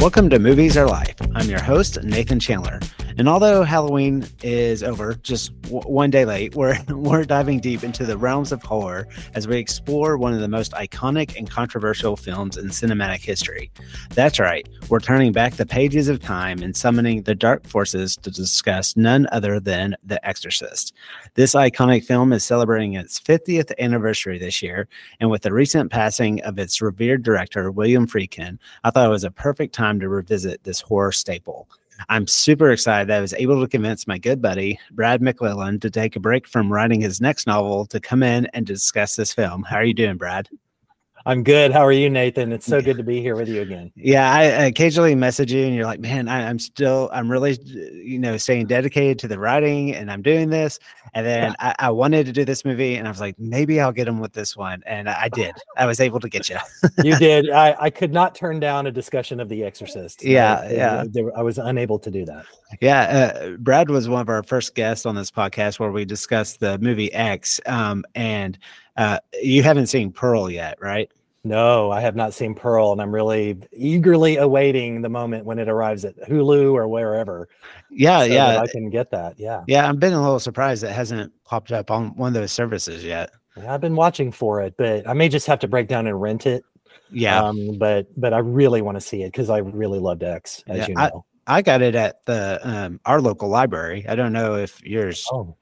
Welcome to Movies Are Life. I'm your host, Nathan Chandler. And although Halloween is over, just w- one day late, we're, we're diving deep into the realms of horror as we explore one of the most iconic and controversial films in cinematic history. That's right, we're turning back the pages of time and summoning the dark forces to discuss none other than The Exorcist. This iconic film is celebrating its 50th anniversary this year, and with the recent passing of its revered director, William Friedkin, I thought it was a perfect time to revisit this horror staple. I'm super excited that I was able to convince my good buddy, Brad McLelland, to take a break from writing his next novel to come in and discuss this film. How are you doing, Brad? I'm good. How are you, Nathan? It's so good to be here with you again. Yeah, I occasionally message you, and you're like, "Man, I, am still, I'm really, you know, staying dedicated to the writing, and I'm doing this." And then. I, I, wanted to do this movie, and I was like, "Maybe I'll get him with this one," and I did. I was able to get you. you did. I, I could not turn down a discussion of The Exorcist. Yeah, I, yeah. I, I was unable to do that. Yeah, uh, Brad was one of our first guests on this podcast where we discussed the movie X, um, and uh, you haven't seen Pearl yet, right? No, I have not seen Pearl, and I'm really eagerly awaiting the moment when it arrives at Hulu or wherever. Yeah, so yeah, I can get that. Yeah, yeah. I've been a little surprised it hasn't popped up on one of those services yet. Yeah, I've been watching for it, but I may just have to break down and rent it. Yeah, um, but but I really want to see it because I really loved X, as yeah, you know. I, I got it at the um, our local library. I don't know if yours. Oh.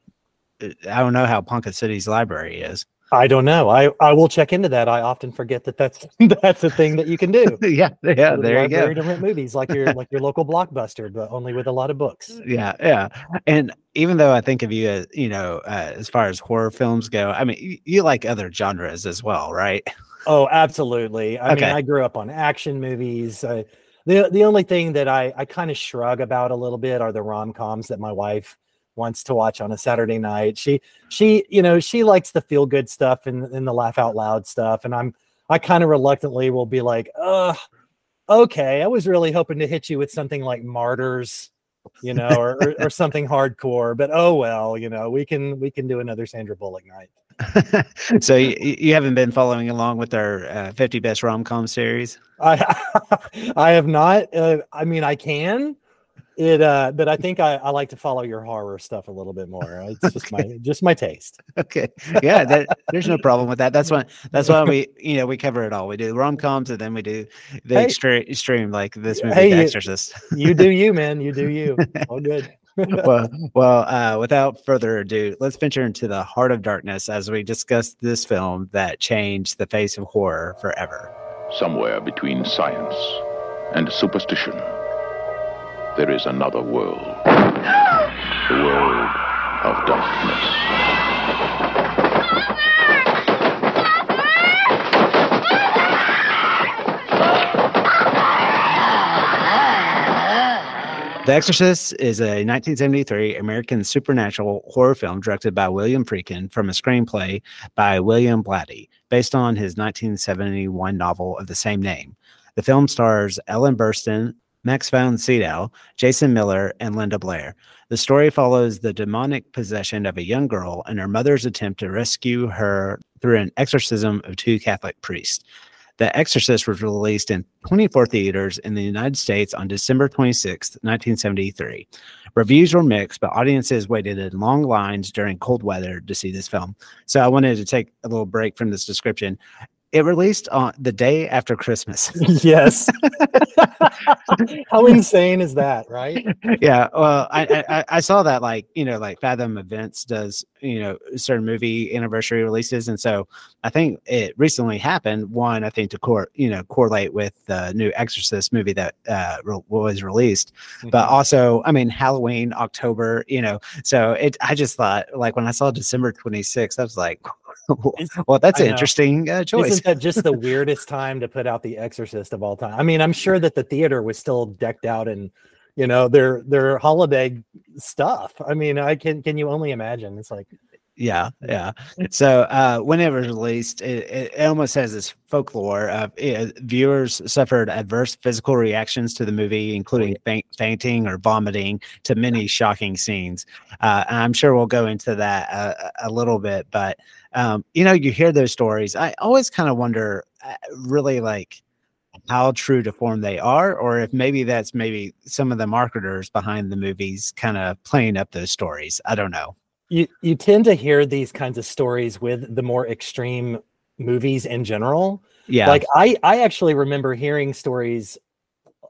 I don't know how Ponca City's library is. I don't know. I, I will check into that. I often forget that that's that's a thing that you can do. yeah, yeah. There you go. Different movies like your like your local blockbuster, but only with a lot of books. Yeah, yeah. And even though I think of you as you know, uh, as far as horror films go, I mean, you, you, like other genres as well, right? Oh, absolutely. I okay. mean, I grew up on action movies. Uh, the the only thing that I I kind of shrug about a little bit are the rom coms that my wife wants to watch on a Saturday night. She she you know she likes the feel good stuff and, and the laugh out loud stuff, and I'm I kind of reluctantly will be like, uh, okay, I was really hoping to hit you with something like Martyrs, you know, or, or, or something hardcore, but oh well, you know, we can we can do another Sandra Bullock night. so you, you, haven't been following along with our uh, 50 best rom com series? I I have not. Uh, I mean, I can, it uh but i think I, I like to follow your horror stuff a little bit more. It's just okay. my just my taste. Okay. Yeah that, there's no problem with that. That's why that's why we you know we cover it all. We do rom-coms and then we do the hey, extreme extreme like this movie hey, the exorcist. you, you do you man. You do you. All good. Well well uh without further ado let's venture into the heart of darkness as we discuss this film that changed the face of horror forever. Somewhere between science and superstition there is another world. The world of darkness. The Exorcist is a 1973 American supernatural horror film directed by William Friedkin from a screenplay by William Blatty, based on his 1971 novel of the same name. The film stars Ellen Burstyn, Max von Sydow, Jason Miller, and Linda Blair. The story follows the demonic possession of a young girl and her mother's attempt to rescue her through an exorcism of two Catholic priests. The Exorcist was released in 24 theaters in the United States on December 26, 1973. Reviews were mixed, but audiences waited in long lines during cold weather to see this film. So I wanted to take a little break from this description it released on the day after Christmas. yes. How insane is that, right? Yeah. Well, I, I, I saw that like you know like Fathom Events does you know certain movie anniversary releases, and so I think it recently happened. One, I think to core you know correlate with the new Exorcist movie that uh, re- was released, mm-hmm. but also I mean Halloween, October, you know. So it I just thought like when I saw December 26th, I was like well, that's an interesting uh, choice. Isn't that just the weirdest time to put out The Exorcist of all time? I mean, I'm sure that the theater was still decked out in, you know, their their holiday stuff. I mean, I can can you only imagine? It's like, yeah, yeah. So uh, when it was released, it, it almost has this folklore of it, viewers suffered adverse physical reactions to the movie, including faint, fainting or vomiting, to many shocking scenes. Uh, I'm sure we'll go into that a, a little bit, but um, you know, you hear those stories. I always kind of wonder, uh, really, like how true to form they are, or if maybe that's maybe some of the marketers behind the movies kind of playing up those stories. I don't know. You you tend to hear these kinds of stories with the more extreme movies in general. Yeah. Like I I actually remember hearing stories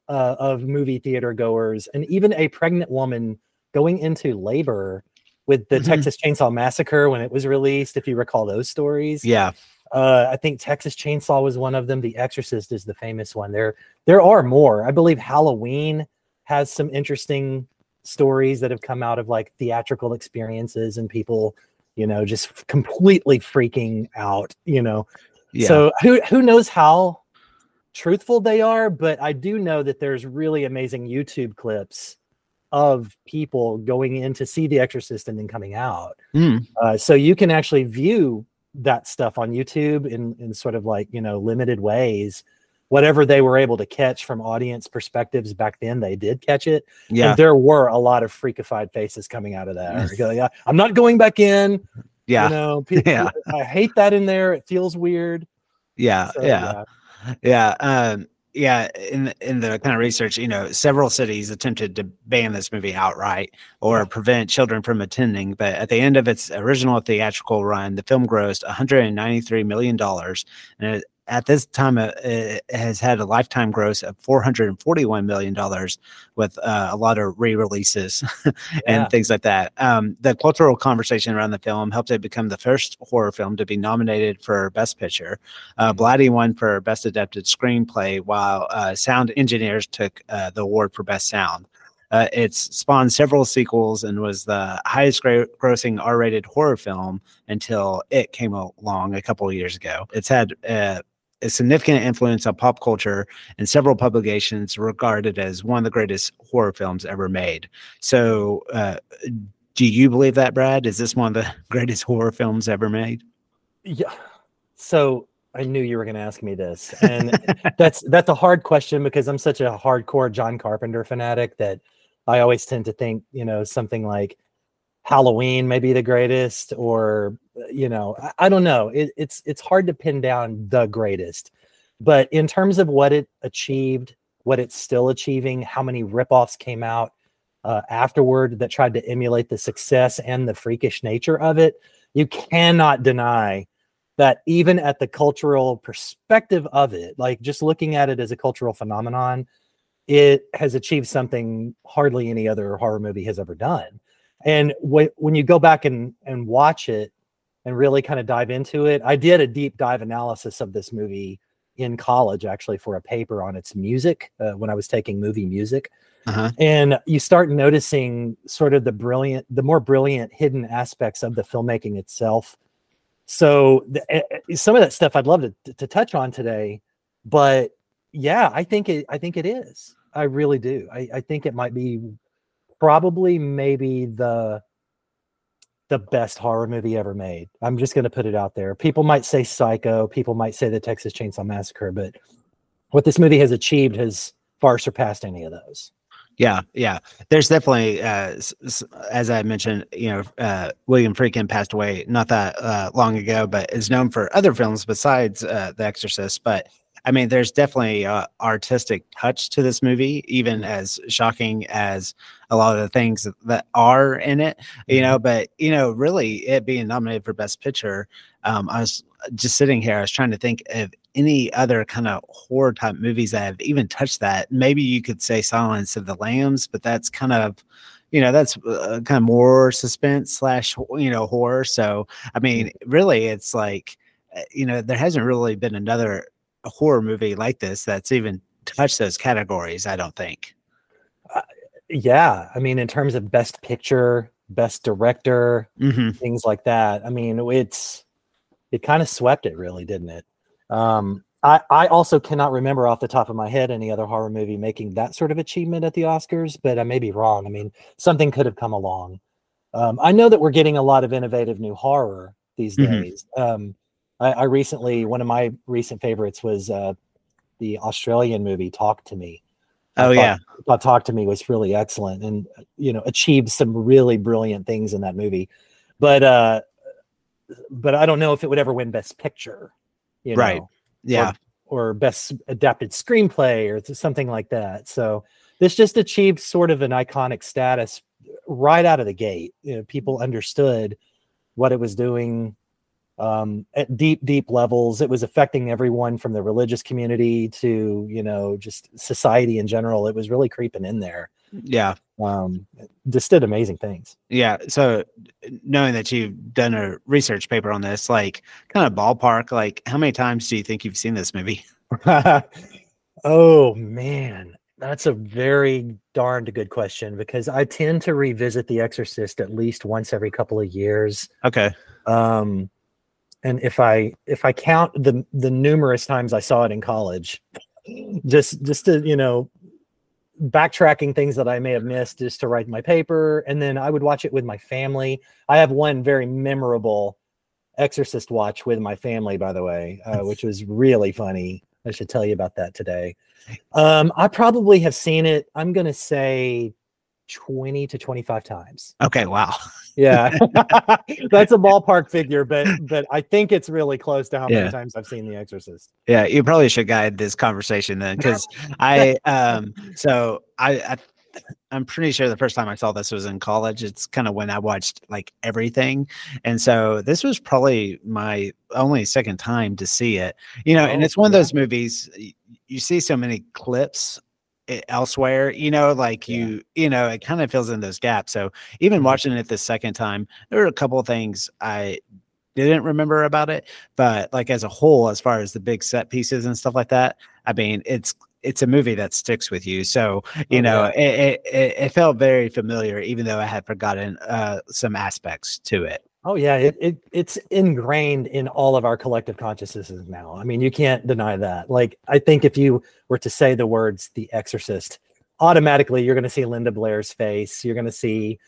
uh, of movie theater goers and even a pregnant woman going into labor with the mm-hmm. Texas Chainsaw Massacre when it was released, if you recall those stories. Yeah. Uh, I think Texas Chainsaw was one of them. The Exorcist is the famous one. There, there are more. I believe Halloween has some interesting stories that have come out of like theatrical experiences and people, you know, just completely freaking out. You know, yeah. so who who knows how truthful they are? But I do know that there's really amazing YouTube clips of people going in to see The Exorcist and then coming out. Mm. Uh, so you can actually view that stuff on YouTube in, in sort of like, you know, limited ways. Whatever they were able to catch from audience perspectives back then, they did catch it. Yeah. And there were a lot of freakified faces coming out of that. Yes. I'm not going back in. Yeah. You know, people, yeah. I hate that in there. It feels weird. Yeah. So, yeah. Yeah. yeah. Um, yeah, in in the kind of research, you know, several cities attempted to ban this movie outright or prevent children from attending. But at the end of its original theatrical run, the film grossed 193 million dollars, and it at this time uh, it has had a lifetime gross of 441 million dollars with uh, a lot of re-releases and yeah. things like that um, the cultural conversation around the film helped it become the first horror film to be nominated for best picture uh, mm-hmm. blatty won for best adapted screenplay while uh, sound engineers took uh, the award for best sound uh, it's spawned several sequels and was the highest gra- grossing R-rated horror film until it came along a couple of years ago. It's had uh, a significant influence on pop culture and several publications regarded as one of the greatest horror films ever made. So, uh, do you believe that, Brad? Is this one of the greatest horror films ever made? Yeah. So I knew you were going to ask me this, and that's that's a hard question because I'm such a hardcore John Carpenter fanatic that I always tend to think, you know, something like Halloween may be the greatest, or you know, I, I don't know. It, it's it's hard to pin down the greatest, but in terms of what it achieved, what it's still achieving, how many ripoffs came out uh, afterward that tried to emulate the success and the freakish nature of it, you cannot deny that even at the cultural perspective of it, like just looking at it as a cultural phenomenon, it has achieved something hardly any other horror movie has ever done. And when when you go back and and watch it, and really kind of dive into it. I did a deep dive analysis of this movie in college, actually, for a paper on its music uh, when I was taking movie music. Uh-huh. And you start noticing sort of the brilliant, the more brilliant hidden aspects of the filmmaking itself. So the, uh, some of that stuff I'd love to, to touch on today, but yeah, I think it. I think it is. I really do. I, I think it might be probably maybe the the best horror movie ever made. I'm just going to put it out there. People might say Psycho, people might say the Texas Chainsaw Massacre, but what this movie has achieved has far surpassed any of those. Yeah, yeah. There's definitely, uh, as I mentioned, you know, uh, William Friedkin passed away not that uh, long ago, but is known for other films besides uh, The Exorcist. But I mean, there's definitely a artistic touch to this movie, even as shocking as a lot of the things that are in it, you know. Mm-hmm. But you know, really, it being nominated for Best Picture, um, I was just sitting here. I was trying to think of any other kind of horror type movies that have even touched that. Maybe you could say Silence of the Lambs, but that's kind of you know that's uh, kind of more suspense slash you know horror so i mean mm-hmm. really it's like uh, you know there hasn't really been another a horror movie like this that's even touched those categories. I don't think. Uh, yeah, I mean, in terms of best picture, best director, mm-hmm. things like that. I mean, it's it kind of swept it, really, didn't it? Um, I, I also cannot remember off the top of my head any other horror movie making that sort of achievement at the Oscars, but I may be wrong. I mean, something could have come along. Um, I know that we're getting a lot of innovative new horror these mm-hmm. days. Um, I, I recently one of my recent favorites was uh, the Australian movie Talk to Me. Oh I yeah, thought Talk to Me was really excellent, and you know achieved some really brilliant things in that movie. But uh, but I don't know if it would ever win Best Picture. You know? Right. Yeah. or best adapted screenplay or something like that. So this just achieved sort of an iconic status right out of the gate. You know, people understood what it was doing um, at deep, deep levels. It was affecting everyone from the religious community to, you know, just society in general. It was really creeping in there. Yeah. Um, just did amazing things. Yeah. So knowing that you've done a research paper on this, like kind of ballpark, like how many times do you think you've seen this movie? oh man. That's a very darned good question because I tend to revisit The Exorcist at least once every couple of years. Okay. Um, and if I if I count the the numerous times I saw it in college, just just to you know backtracking things that I may have missed just to write my paper, and then I would watch it with my family. I have one very memorable Exorcist watch with my family, by the way, uh, which was really funny. I should tell you about that today. Um, I probably have seen it. I'm going to say 20 to 25 times. Okay, wow. Yeah. That's a ballpark figure, but but I think it's really close to how yeah. many times I've seen The Exorcist. Yeah, you probably should guide this conversation then cuz I um so I, I I'm pretty sure the first time I saw this was in college. It's kind of when I watched like everything. And so this was probably my only second time to see it. You know, oh, and it's one of those movies you see so many clips elsewhere you know like yeah. you you know it kind of fills in those gaps so even mm-hmm. watching it the second time there were a couple of things i didn't remember about it but like as a whole as far as the big set pieces and stuff like that i mean it's it's a movie that sticks with you so you oh, know yeah. it, it, it felt very familiar even though i had forgotten uh some aspects to it Oh yeah, it, it it's ingrained in all of our collective consciousnesses now. I mean, you can't deny that. Like, I think if you were to say the words "The Exorcist," automatically you're going to see Linda Blair's face. You're going to see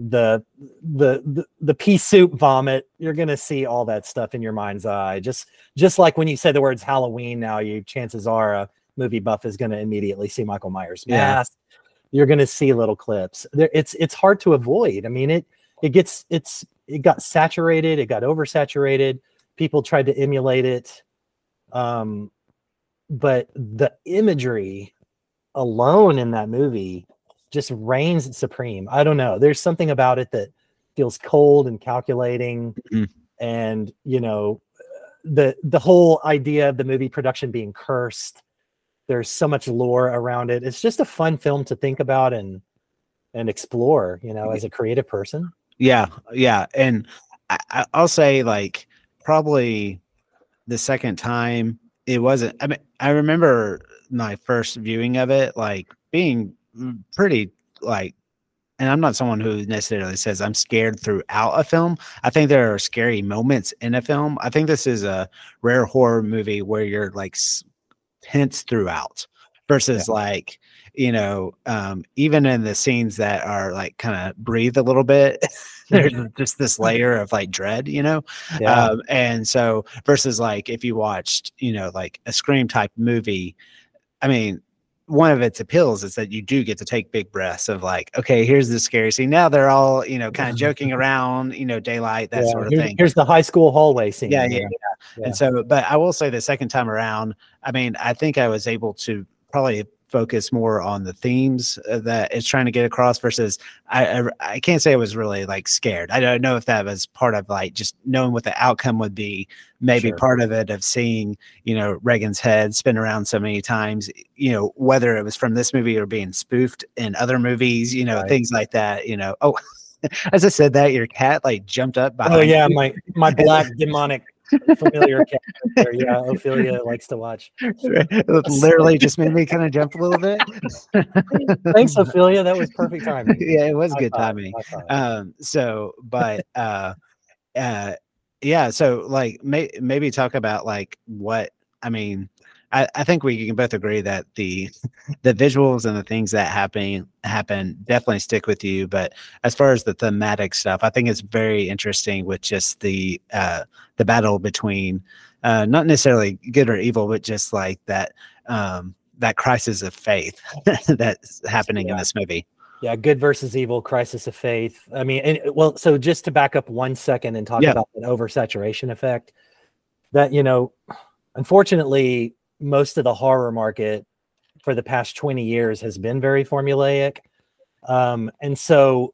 the, the the the pea soup vomit. You're going to see all that stuff in your mind's eye. Just just like when you say the words Halloween, now you chances are a movie buff is going to immediately see Michael Myers mask. Yeah. You're going to see little clips. There, it's it's hard to avoid. I mean it it gets it's it got saturated, it got oversaturated. People tried to emulate it. Um, but the imagery alone in that movie just reigns supreme. I don't know. There's something about it that feels cold and calculating. Mm-hmm. And, you know, the the whole idea of the movie production being cursed. There's so much lore around it. It's just a fun film to think about and and explore, you know, as a creative person. Yeah, yeah, and I, I'll say like probably the second time it wasn't. I mean, I remember my first viewing of it like being pretty like and I'm not someone who necessarily says I'm scared throughout a film. I think there are scary moments in a film. I think this is a rare horror movie where you're like tense throughout versus yeah. like you know, um, even in the scenes that are like kind of breathe a little bit, there's mm-hmm. just this layer of like dread, you know? Yeah. Um, and so versus like if you watched, you know, like a Scream type movie, I mean, one of its appeals is that you do get to take big breaths of like, okay, here's the scary scene. Now they're all, you know, kind of joking around, you know, daylight, that yeah, sort of thing. Here's the high school hallway scene. Yeah, yeah, yeah, yeah. And so, but I will say the second time around, I mean, I think I was able to probably focus more on the themes uh, that it's trying to get across versus I, I, I can't say I was really like scared. I don't know if that was part of like just knowing what the outcome would be. Maybe sure. part of it of seeing you know Regan's head spin around so many times. You know whether it was from this movie or being spoofed in other movies. You know right. things like that. You know oh. As I said that, your cat like jumped up. By oh yeah, you. my my black demonic familiar character. Yeah, Ophelia likes to watch. Literally just made me kind of jump a little bit. Thanks, Ophelia. That was perfect timing. Yeah, it was good timing. Um, so, but uh, uh, yeah, so like may, maybe talk about like what I mean I, I think we can both agree that the the visuals and the things that happen happen definitely stick with you. But as far as the thematic stuff, I think it's very interesting with just the uh, the battle between uh, not necessarily good or evil, but just like that um, that crisis of faith that's happening yeah. in this movie. Yeah, good versus evil, crisis of faith. I mean, and well, so just to back up one second and talk yeah. about an oversaturation effect, that you know, unfortunately, most of the horror market for the past 20 years has been very formulaic. Um, and so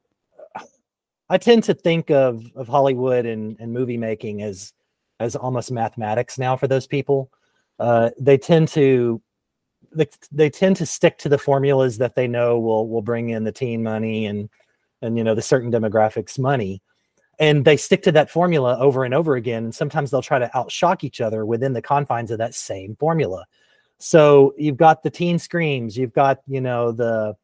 I tend to think of of Hollywood and, and movie making as as almost mathematics now for those people. Uh, they tend to they, they tend to stick to the formulas that they know will will bring in the teen money and and you know the certain demographics money and they stick to that formula over and over again and sometimes they'll try to outshock each other within the confines of that same formula. So you've got the teen screams you've got you know the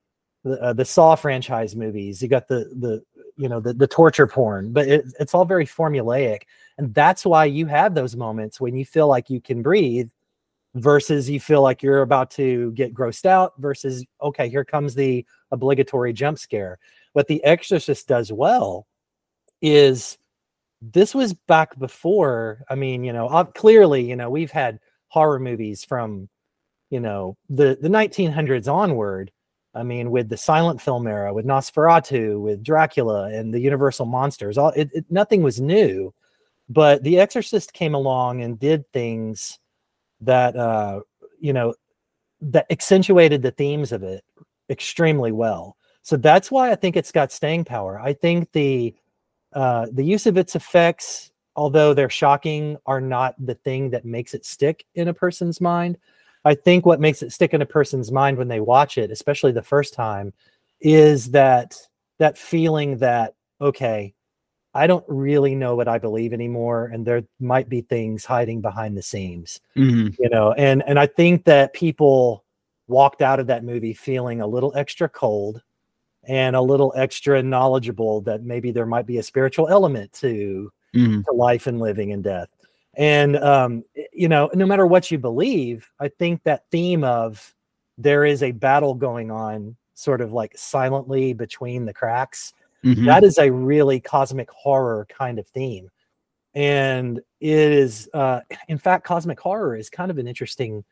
the, uh, the saw franchise movies you got the the you know the, the torture porn but it, it's all very formulaic and that's why you have those moments when you feel like you can breathe versus you feel like you're about to get grossed out versus okay here comes the obligatory jump scare. What the exorcist does well is this was back before i mean you know clearly you know we've had horror movies from you know the the 1900s onward i mean with the silent film era with nosferatu with dracula and the universal monsters all it, it nothing was new but the exorcist came along and did things that uh, you know that accentuated the themes of it extremely well. So that's why I think it's got staying power. I think the uh, the use of its effects, although they're shocking, are not the thing that makes it stick in a person's mind. I think what makes it stick in a person's mind when they watch it, especially the first time, is that that feeling that okay, I don't really know what I believe anymore, and there might be things hiding behind the scenes, mm-hmm. you know. And and I think that people walked out of that movie feeling a little extra cold and a little extra knowledgeable that maybe there might be a spiritual element to, mm-hmm. to life and living and death. And um, you know, no matter what you believe, I think that theme of there is a battle going on, sort of like silently between the cracks Mm-hmm. That is a really cosmic horror kind of theme. And it is, uh, in fact, cosmic horror is kind of an interesting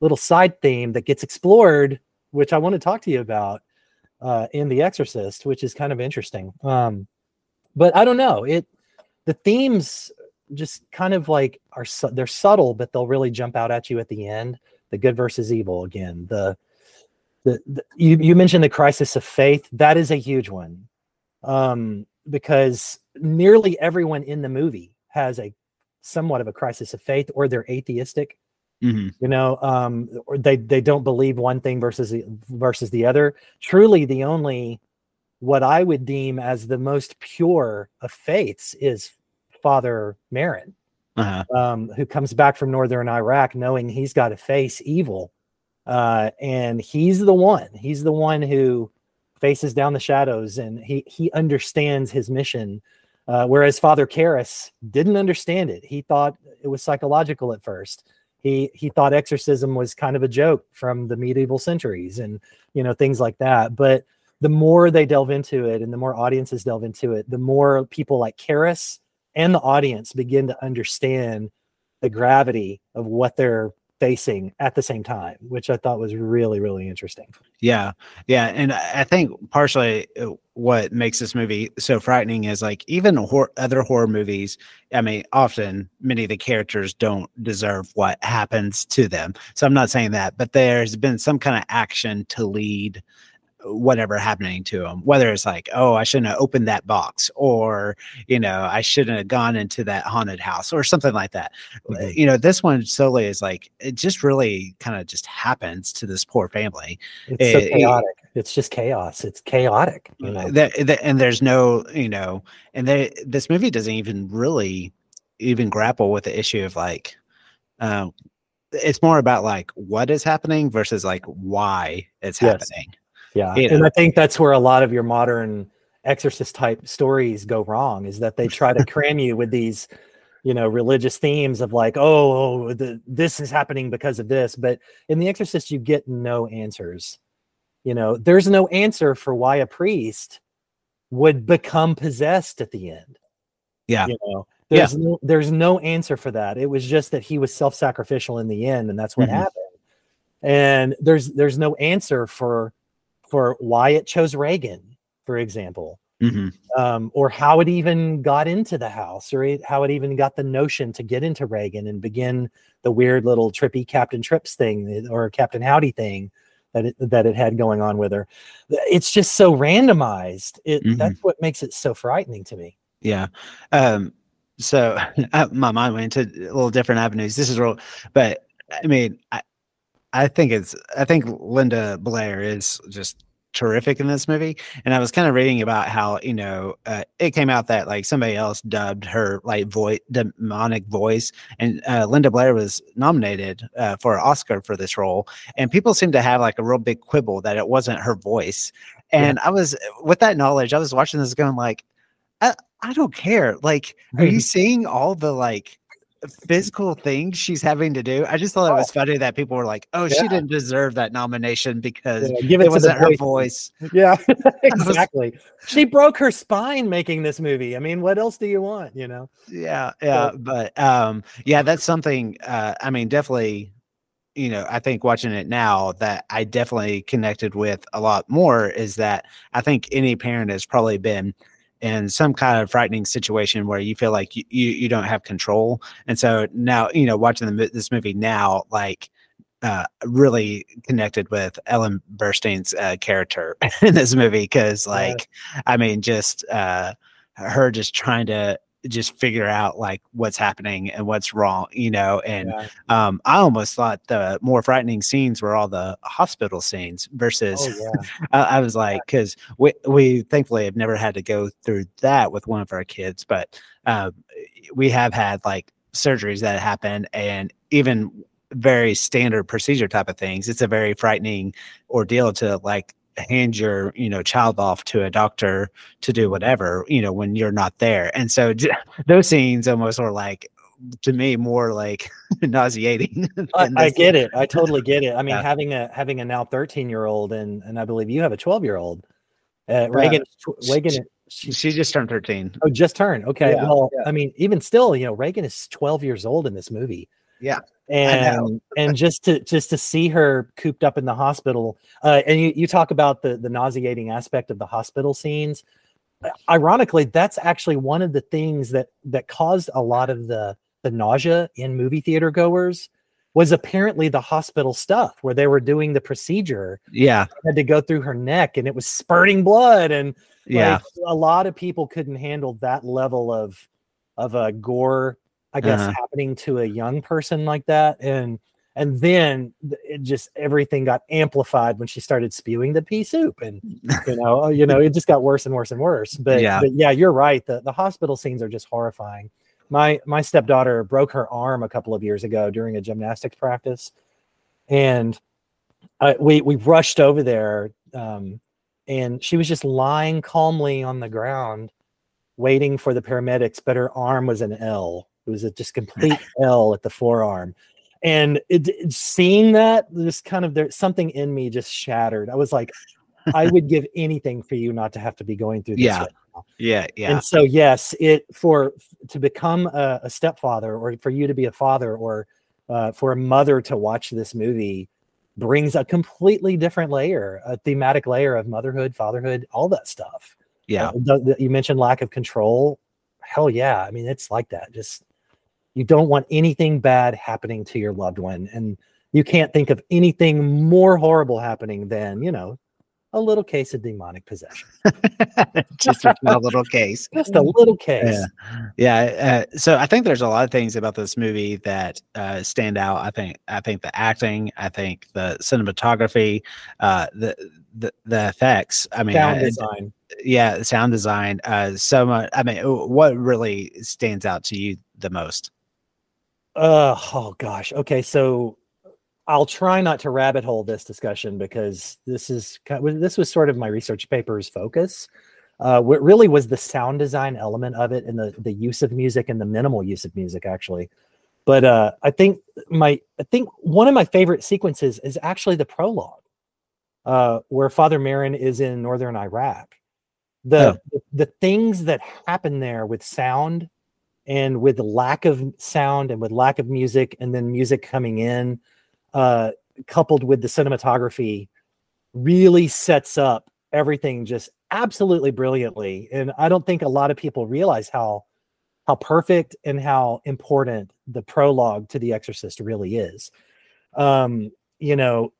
little side theme that gets explored, which I want to talk to you about uh, in The Exorcist, which is kind of interesting. Um, but I don't know. It the themes just kind of like are su- they're subtle, but they'll really jump out at you at the end. The good versus evil again. The the, the you, you mentioned the crisis of faith. That is a huge one um, because nearly everyone in the movie has a somewhat of a crisis of faith or they're atheistic mm-hmm. you know um, or they they don't believe one thing versus the, versus the other. Truly the only what i would deem as the most pure of faiths is father Merrin, uh-huh. um, who comes back from northern iraq knowing he's got to face evil. Uh, and he's the one he's the one who faces down the shadows and he he understands his mission. Uh, whereas father Karras didn't understand it. He thought it was psychological at first he he thought exorcism was kind of a joke from the medieval centuries and you know things like that. But the more they delve into it and the more audiences delve into it the more people like Karras and the audience begin to understand the gravity of what they're facing at the same time, which I thought was really, really interesting. Yeah. Yeah. And I think partially uh, what makes this movie so frightening is like even hor- other horror movies, I mean, often many of the characters don't deserve what happens to them. So I'm not saying that, but there's been some kind of action to lead whatever happening to them whether it's like oh i shouldn't have opened that box or you know i shouldn't have gone into that haunted house or something like that. Mm-hmm. you know this one solely is like it just really kind of just happens to this poor family. It's it, so chaotic. It, it's just chaos. It's chaotic you know? that, that, and there's no you know and they, this movie doesn't even really even grapple with the issue of like um it's more about like what is happening versus like why it's yes. happening yeah. You know? And I think that's where a lot of your modern exorcist type stories go wrong is that they try to cram you with these, you know, religious themes of like, oh, oh the, this is happening because of this. But in The Exorcist, you get no answers. You know, there's no answer for why a priest would become possessed at the end. Yeah. You know, there's yeah. no there's no answer for that. It was just that he was self-sacrificial in the end, and that's what mm-hmm. happened. And there's there's no answer for for why it chose Regan, for example. mm-hmm. um, or how it even got into the house, or it, how it even got the notion to get into Regan and begin the weird little trippy Captain Trips thing or Captain Howdy thing that it, that it had going on with her. It's just so randomized. It mm-hmm. that's what makes it so frightening to me. Yeah. Um, so my mind went into a little different avenues. This is real, but I mean, I, I think it's I think Linda Blair is just terrific in this movie. And I was kind of reading about how you know uh, it came out that like somebody else dubbed her like voice demonic voice, and uh, Linda Blair was nominated uh, for an Oscar for this role. And people seem to have like a real big quibble that it wasn't her voice. And yeah. I was with that knowledge, I was watching this going like, I, I don't care. Like, are you seeing all the like physical things she's having to do. I just thought it was oh. funny that people were like, "Oh, yeah. she didn't deserve that nomination because yeah, give it, it wasn't her voice." Yeah, exactly. She broke her spine making this movie. I mean, what else do you want? You know? Yeah, yeah, so, but um, yeah, that's something. Uh, I mean, definitely. You know, I think watching it now that I definitely connected with a lot more is that I think any parent has probably been in some kind of frightening situation where you feel like you, you, you don't have control. And so now, you know, watching the, this movie now, like, uh, really connected with Ellen Burstyn's uh, character in this movie because, like, yeah. I mean, just uh, her just trying to just figure out like what's happening and what's wrong, you know. And yeah. um, I almost thought the more frightening scenes were all the hospital scenes versus. Oh, yeah. I, I, was like, because we we thankfully have never had to go through that with one of our kids, but um, we have had like surgeries that happen, and even very standard procedure type of things. It's a very frightening ordeal to like hand your you know child off to a doctor to do whatever you know when you're not there. And so those scenes almost are like to me more like nauseating I, I, get it. I totally get it. I mean yeah. having a having a now 13 year old and and i believe you have a 12 year old uh, reagan uh, reagan she, she, just turned 13 oh just turned. Okay. Yeah, well yeah. i mean even still you know regan is 12 years old in this movie. Yeah and and just to just to see her cooped up in the hospital uh, and you, you talk about the the nauseating aspect of the hospital scenes. Ironically that's actually one of the things that that caused a lot of the the nausea in movie theater goers was apparently the hospital stuff where they were doing the procedure. Yeah. Had to go through her neck and it was spurting blood and yeah. like, a lot of people couldn't handle that level of of a gore I guess, uh-huh. happening to a young person like that. And and then it just everything got amplified when she started spewing the pea soup and you know oh, you know it just got worse and worse and worse but yeah, but yeah you're right the, the hospital scenes are just horrifying my my stepdaughter broke her arm a couple of years ago during a gymnastics practice and I, we we rushed over there um, and she was just lying calmly on the ground waiting for the paramedics but her arm was an l it was a just complete L at the forearm. And it, it, seeing that, just kind of there's something in me just shattered. I was like, I would give anything for you not to have to be going through this. Yeah. Right yeah. Yeah. And so, yes, it for to become a, a stepfather or for you to be a father or uh, for a mother to watch this movie brings a completely different layer, a thematic layer of motherhood, fatherhood, all that stuff. Yeah. Uh, the, the, you mentioned lack of control. Hell yeah. I mean, it's like that. Just you don't want anything bad happening to your loved one. And you can't think of anything more horrible happening than, you know, a little case of demonic possession. just a little case. Just a little case. Yeah. yeah uh, so I think there's a lot of things about this movie that uh, stand out. I think I think the acting, I think the cinematography, uh, the the the effects. I mean, sound design. yeah, sound design. Uh, so much. I mean, what really stands out to you the most? Uh, oh gosh. Okay, so I'll try not to rabbit hole this discussion because this is this was sort of my research paper's focus. Uh, what really was the sound design element of it and the the use of music and the minimal use of music actually. But uh, I think my I think one of my favorite sequences is actually the prologue, uh, where Father Merrin is in northern Iraq. The, oh. the the things that happen there with sound and with lack of sound and with lack of music and then music coming in uh, coupled with the cinematography really sets up everything just absolutely brilliantly. And I don't think a lot of people realize how how perfect and how important the prologue to The Exorcist really is. Um, you know,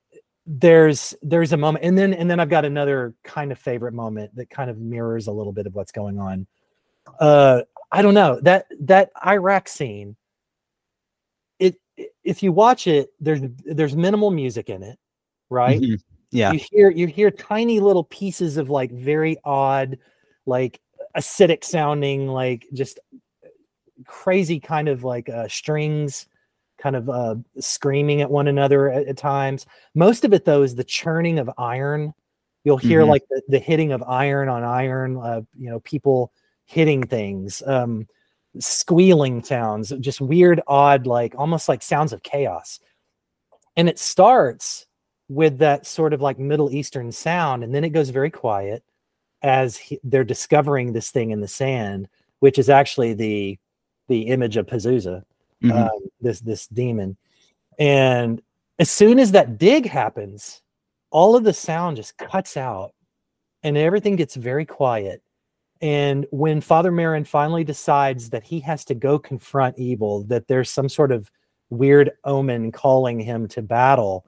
there's there's a moment, and then and then I've got another kind of favorite moment that kind of mirrors a little bit of what's going on. Uh, I don't know that that Iraq scene. It if you watch it, there's there's minimal music in it, right? Mm-hmm. Yeah, you hear you hear tiny little pieces of like very odd, like acidic sounding, like just crazy kind of like uh, strings kind of uh, screaming at one another at, at, times. Most of it, though, is the churning of iron. You'll hear mm-hmm. like the, the, hitting of iron on iron, uh, you know, people hitting things, um, squealing sounds, just weird, odd, like almost like sounds of chaos. And it starts with that sort of like Middle Eastern sound, and then it goes very quiet as he, they're discovering this thing in the sand, which is actually the the image of Pazuzu, mm-hmm. um, this this demon. And as soon as that dig happens, all of the sound just cuts out, and everything gets very quiet. And when Father Merrin finally decides that he has to go confront evil, that there's some sort of weird omen calling him to battle,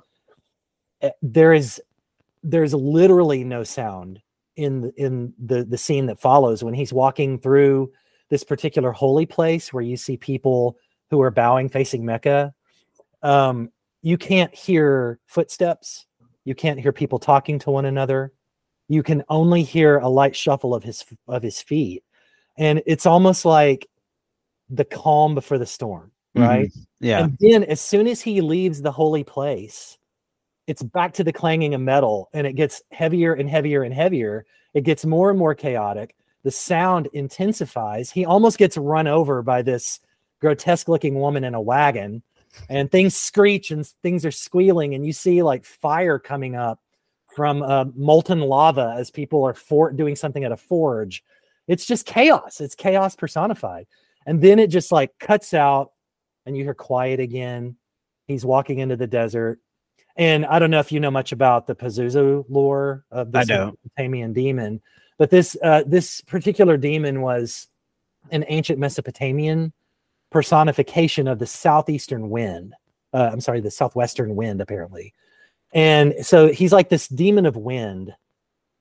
eh, there is there's literally no sound in the, in the the scene that follows when he's walking through this particular holy place where you see people who are bowing facing Mecca, um, you can't hear footsteps. You can't hear people talking to one another. You can only hear a light shuffle of his of his feet, and it's almost like the calm before the storm, mm-hmm. right? Mm-hmm. Yeah. And then as soon as he leaves the holy place, it's back to the clanging of metal, and it gets heavier and heavier and heavier. It gets more and more chaotic the sound intensifies. He almost gets run over by this grotesque looking woman in a wagon, and things screech and things are squealing, and you see like fire coming up from uh, molten lava as people are for- doing something at a forge. It's just chaos. It's chaos personified. And then it just like cuts out, and you hear quiet again. He's walking into the desert. And I don't know if you know much about the Pazuzu lore of the Mesopotamian demon, but this uh, this particular demon was an ancient Mesopotamian personification of the southeastern wind. Uh, I'm sorry, the southwestern wind, apparently. And so he's like this demon of wind.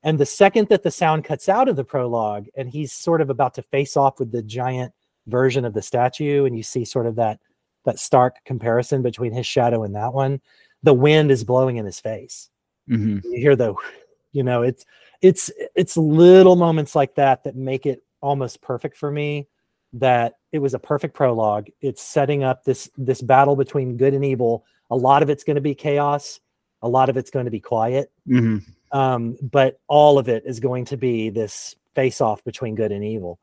And the second that the sound cuts out of the prologue, and he's sort of about to face off with the giant version of the statue, and you see sort of that that stark comparison between his shadow and that one, the wind is blowing in his face. Mm-hmm. You hear the, you know, it's it's it's little moments like that that make it almost perfect for me that it was a perfect prologue it's setting up this this battle between good and evil a lot of it's going to be chaos a lot of it's going to be quiet mm-hmm. um, but all of it is going to be this face off between good and evil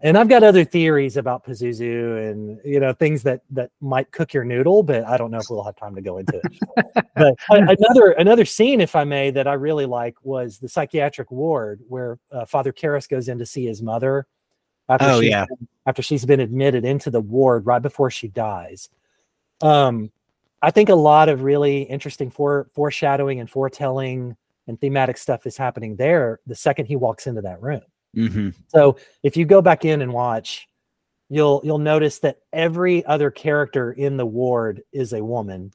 and I've got other theories about Pazuzu and you know things that that might cook your noodle, but I don't know if we'll have time to go into it. but another another scene, if I may, that I really like was the psychiatric ward where uh, Father Karras goes in to see his mother. After oh yeah, been, after she's been admitted into the ward right before she dies. Um, I think a lot of really interesting fore, foreshadowing and foretelling and thematic stuff is happening there the second he walks into that room. Mm-hmm. So if you go back in and watch, you'll you'll notice that every other character in the ward is a woman,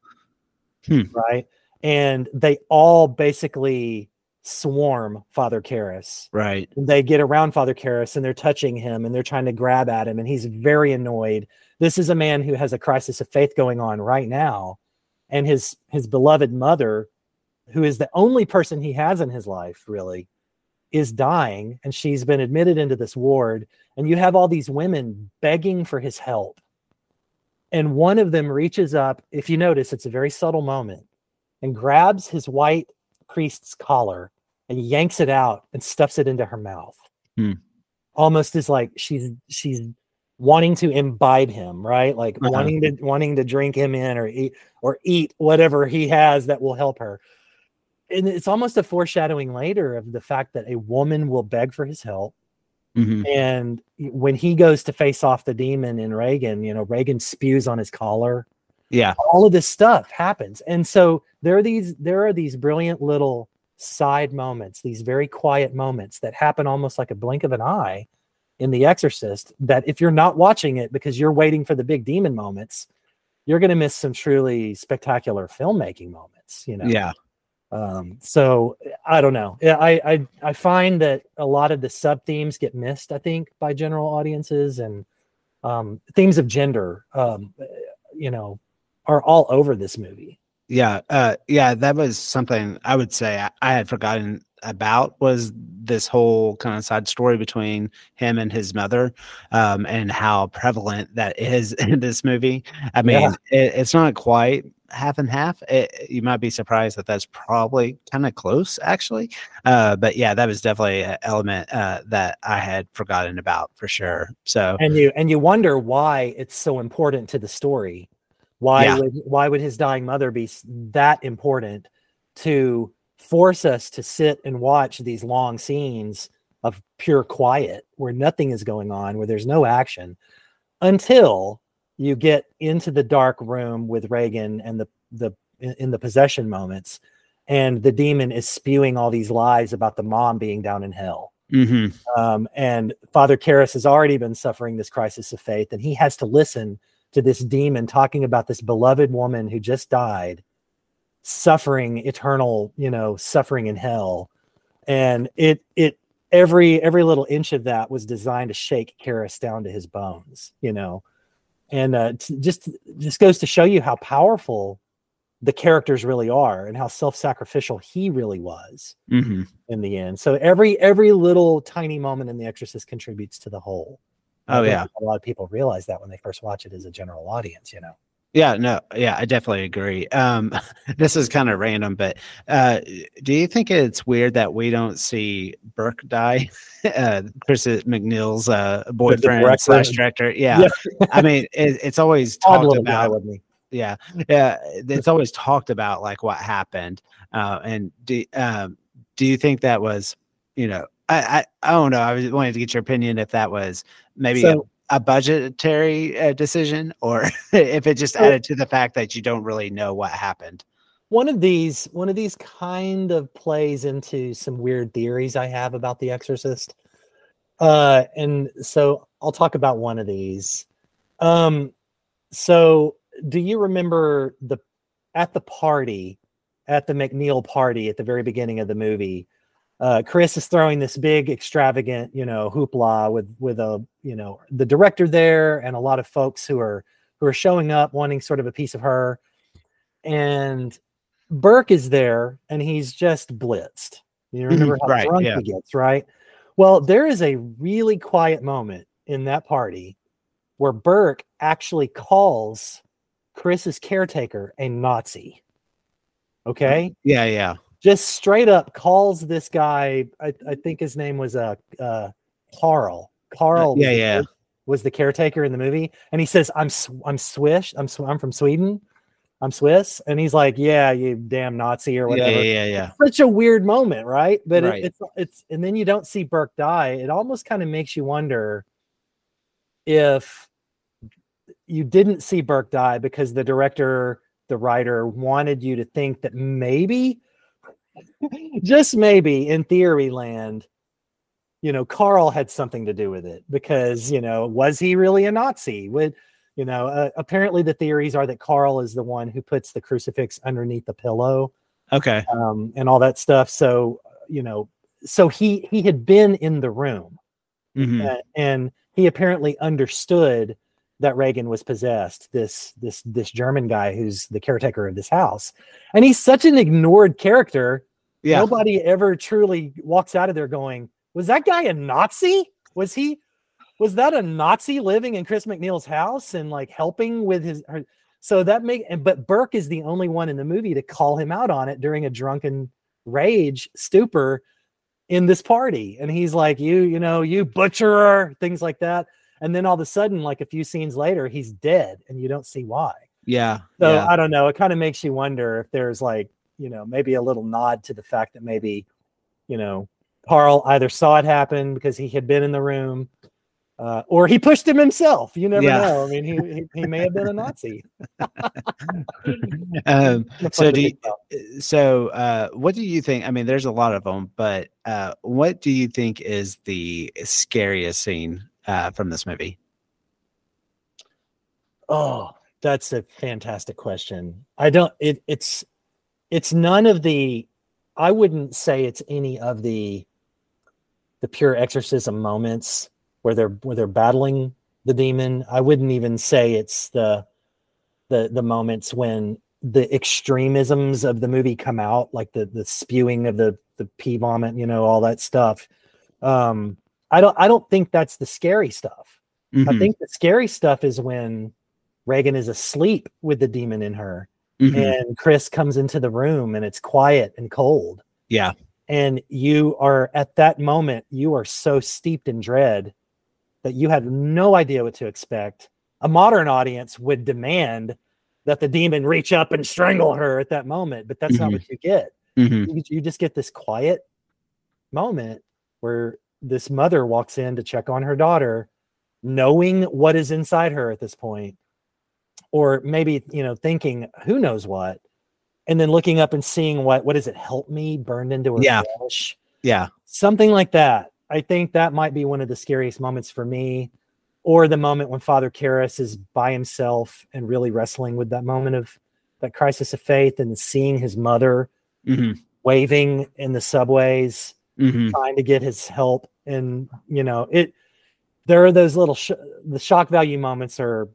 hmm. right? And they all basically swarm Father Karras. Right. They get around Father Karras and they're touching him and they're trying to grab at him and he's very annoyed. This is a man who has a crisis of faith going on right now. And his his beloved mother who is the only person he has in his life really is dying. And she's been admitted into this ward. And you have all these women begging for his help. And one of them reaches up if you notice it's a very subtle moment and grabs his white priest's collar and yanks it out and stuffs it into her mouth. Hmm. almost as like she's she's wanting to imbibe him right like uh-huh. wanting to wanting to drink him in or eat or eat whatever he has that will help her and it's almost a foreshadowing later of the fact that a woman will beg for his help. Mm-hmm. And when he goes to face off the demon in Regan, you know, Regan spews on his collar. Yeah. All of this stuff happens. And so there are these there are these brilliant little side moments, these very quiet moments that happen almost like a blink of an eye in The Exorcist. That if you're not watching it because you're waiting for the big demon moments, you're going to miss some truly spectacular filmmaking moments. You know, yeah. Um, so I don't know. I, I I find that a lot of the sub themes get missed. I think by general audiences and um, themes of gender. Um, you know, are all over this movie. Yeah, uh, yeah, that was something I would say I, I had forgotten about was this whole kind of side story between him and his mother um, and how prevalent that is in this movie. I mean, yeah. it, it's not quite half and half. It, you might be surprised that that's probably kind of close, actually. Uh, but yeah, that was definitely an element uh, that I had forgotten about for sure. So, and you and you wonder why it's so important to the story why yeah. would why would his dying mother be that important to force us to sit and watch these long scenes of pure quiet where nothing is going on, where there's no action until you get into the dark room with Regan and the the in the possession moments and the demon is spewing all these lies about the mom being down in hell. Mm-hmm. Um, and Father Karras has already been suffering this crisis of faith, and he has to listen to this demon talking about this beloved woman who just died suffering eternal you know suffering in hell. And it it every every little inch of that was designed to shake Karras down to his bones you know? And uh, t- just just goes to show you how powerful the characters really are and how self-sacrificial he really was mm-hmm. in the end. So every every little tiny moment in the exorcist contributes to the whole. Oh yeah, a lot of people realize that when they first watch it as a general audience, you know. Yeah, no, yeah, I definitely agree. Um, this is kind of random, but uh, do you think it's weird that we don't see Burke die? Uh, Chris MacNeil's uh, boyfriend slash director. Yeah, yeah. I mean, it, it's always talked about. Yeah, yeah, it's always talked about like what happened. Uh, and do um, do you think that was, you know, I, I, I don't know. I was wanted to get your opinion if that was maybe so, a, budgetary uh, decision or if it just added to the fact that you don't really know what happened. One of these, one of these kind of plays into some weird theories I have about The Exorcist. Uh, and so I'll talk about one of these. Um, so do you remember the at the party at the MacNeil party at the very beginning of the movie? Uh, Chris is throwing this big extravagant, you know, hoopla with with a you know the director there and a lot of folks who are who are showing up wanting sort of a piece of her, and Burke is there and he's just blitzed. You remember how right, drunk yeah. he gets, right? Well, there is a really quiet moment in that party where Burke actually calls Chris's caretaker a Nazi. Okay. Yeah, yeah just straight up calls this guy. I, I think his name was uh, uh Karl. Karl. yeah, yeah. was the caretaker in the movie, and he says, "I'm I'm Swiss. I'm I'm from Sweden. I'm Swiss." And he's like, "Yeah, you damn Nazi or whatever." Yeah, yeah, yeah. Such a weird moment, right? But right. It, it's it's and then you don't see Burke die. It almost kind of makes you wonder if you didn't see Burke die because the director, the writer wanted you to think that maybe just maybe in theory land, you know, Karl had something to do with it because, you know, was he really a Nazi? Would, you know, uh, apparently the theories are that Karl is the one who puts the crucifix underneath the pillow. Okay. Um, and all that stuff. So, you know, so he he had been in the room mm-hmm. uh, and he apparently understood that Regan was possessed, this this this German guy who's the caretaker of this house. And he's such an ignored character. Yeah. Nobody ever truly walks out of there going, was that guy a Nazi? Was he was that a Nazi living in Chris MacNeil's house and like helping with his her, so that make but Burke is the only one in the movie to call him out on it during a drunken rage stupor in this party. And he's like, You, you know, you butcherer, things like that and then all of a sudden like a few scenes later he's dead and you don't see why yeah so yeah. i don't know it kind of makes you wonder if there's like you know maybe a little nod to the fact that maybe you know Karl either saw it happen because he had been in the room Uh, or he pushed him himself. You never yeah. know. I mean, he, he, he may have been a Nazi. um, so do you, so uh, what do you think? I mean, there's a lot of them, but uh, what do you think is the scariest scene uh, from this movie? Oh, that's a fantastic question. I don't. It, it's it's none of the. I wouldn't say it's any of the the pure exorcism moments where they're where they're battling the demon. I wouldn't even say it's the the the moments when the extremisms of the movie come out, like the the spewing of the the pee vomit, you know, all that stuff. Um, I don't I don't think that's the scary stuff. Mm-hmm. I think the scary stuff is when Regan is asleep with the demon in her, mm-hmm. and Chris comes into the room and it's quiet and cold. Yeah. And you are at that moment, you are so steeped in dread that you have no idea what to expect. A modern audience would demand that the demon reach up and strangle her at that moment, but that's mm-hmm. not what you get. Mm-hmm. You, you just get this quiet moment where this mother walks in to check on her daughter, knowing what is inside her at this point, or maybe you know thinking who knows what, and then looking up and seeing what what does it help me burned into her yeah. flesh, yeah, something like that. I think that might be one of the scariest moments for me, or the moment when Father Karras is by himself and really wrestling with that moment of that crisis of faith and seeing his mother mm-hmm. waving in the subways, mm-hmm. trying to get his help. And you know, it there are those little sh- the shock value moments are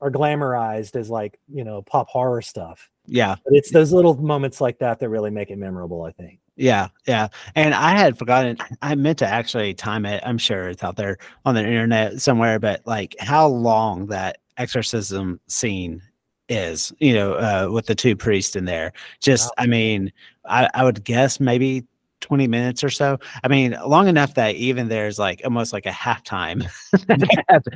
are glamorized as like you know pop horror stuff. Yeah, but it's those little moments like that that really make it memorable. I think. Yeah, yeah. And I had forgotten, I meant to actually time it. I'm sure it's out there on the internet somewhere, but like how long that exorcism scene is, you know, uh, with the two priests in there. Just, wow. I mean, I, I would guess maybe 20 minutes or so. I mean, long enough that even there's like almost like a halftime.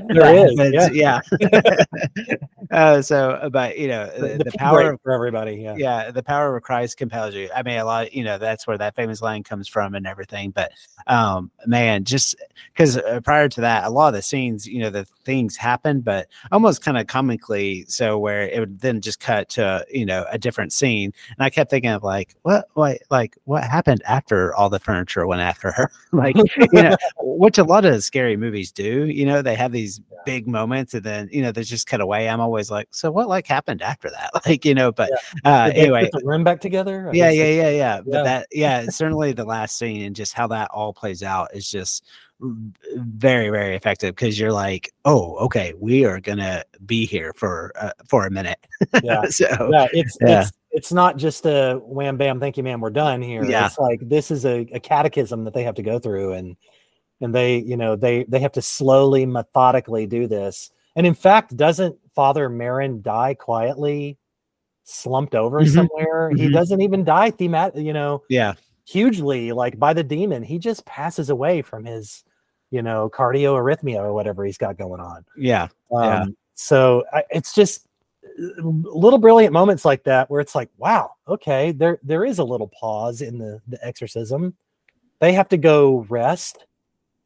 there is, yeah. yeah. uh, so, but you know, the, the, the power for everybody. Yeah. Yeah. The power of Christ compels you. I mean, a lot, you know, that's where that famous line comes from and everything. But, um, man, just because uh, prior to that, a lot of the scenes, you know, the things happen, but almost kind of comically. So, where it would then just cut to, you know, a different scene. And I kept thinking of like, what, what, like, what happened after? After all the furniture went after her. like, you know, which a lot of scary movies do. You know, they have these yeah. big moments and then, you know, they just cut away. I'm always like, so what like happened after that? Like, you know, but yeah. uh, anyway, put the room back together. I yeah, yeah, yeah, yeah. But that, yeah, certainly the last scene and just how that all plays out is just very very effective because you're like oh okay we are gonna be here for uh, for a minute yeah so yeah it's yeah. it's it's not just a wham bam thank you ma'am we're done here. Yeah. It's like this is a, a catechism that they have to go through and and they you know they they have to slowly methodically do this. And in fact doesn't father Merrin die quietly slumped over mm-hmm. somewhere? Mm-hmm. he doesn't even die themat you know yeah. hugely like by the demon. He just passes away from his you know cardio arrhythmia or whatever he's got going on. Yeah. Um, yeah so I, it's just little brilliant moments like that where it's like, wow, okay, there there is a little pause in the the exorcism. They have to go rest.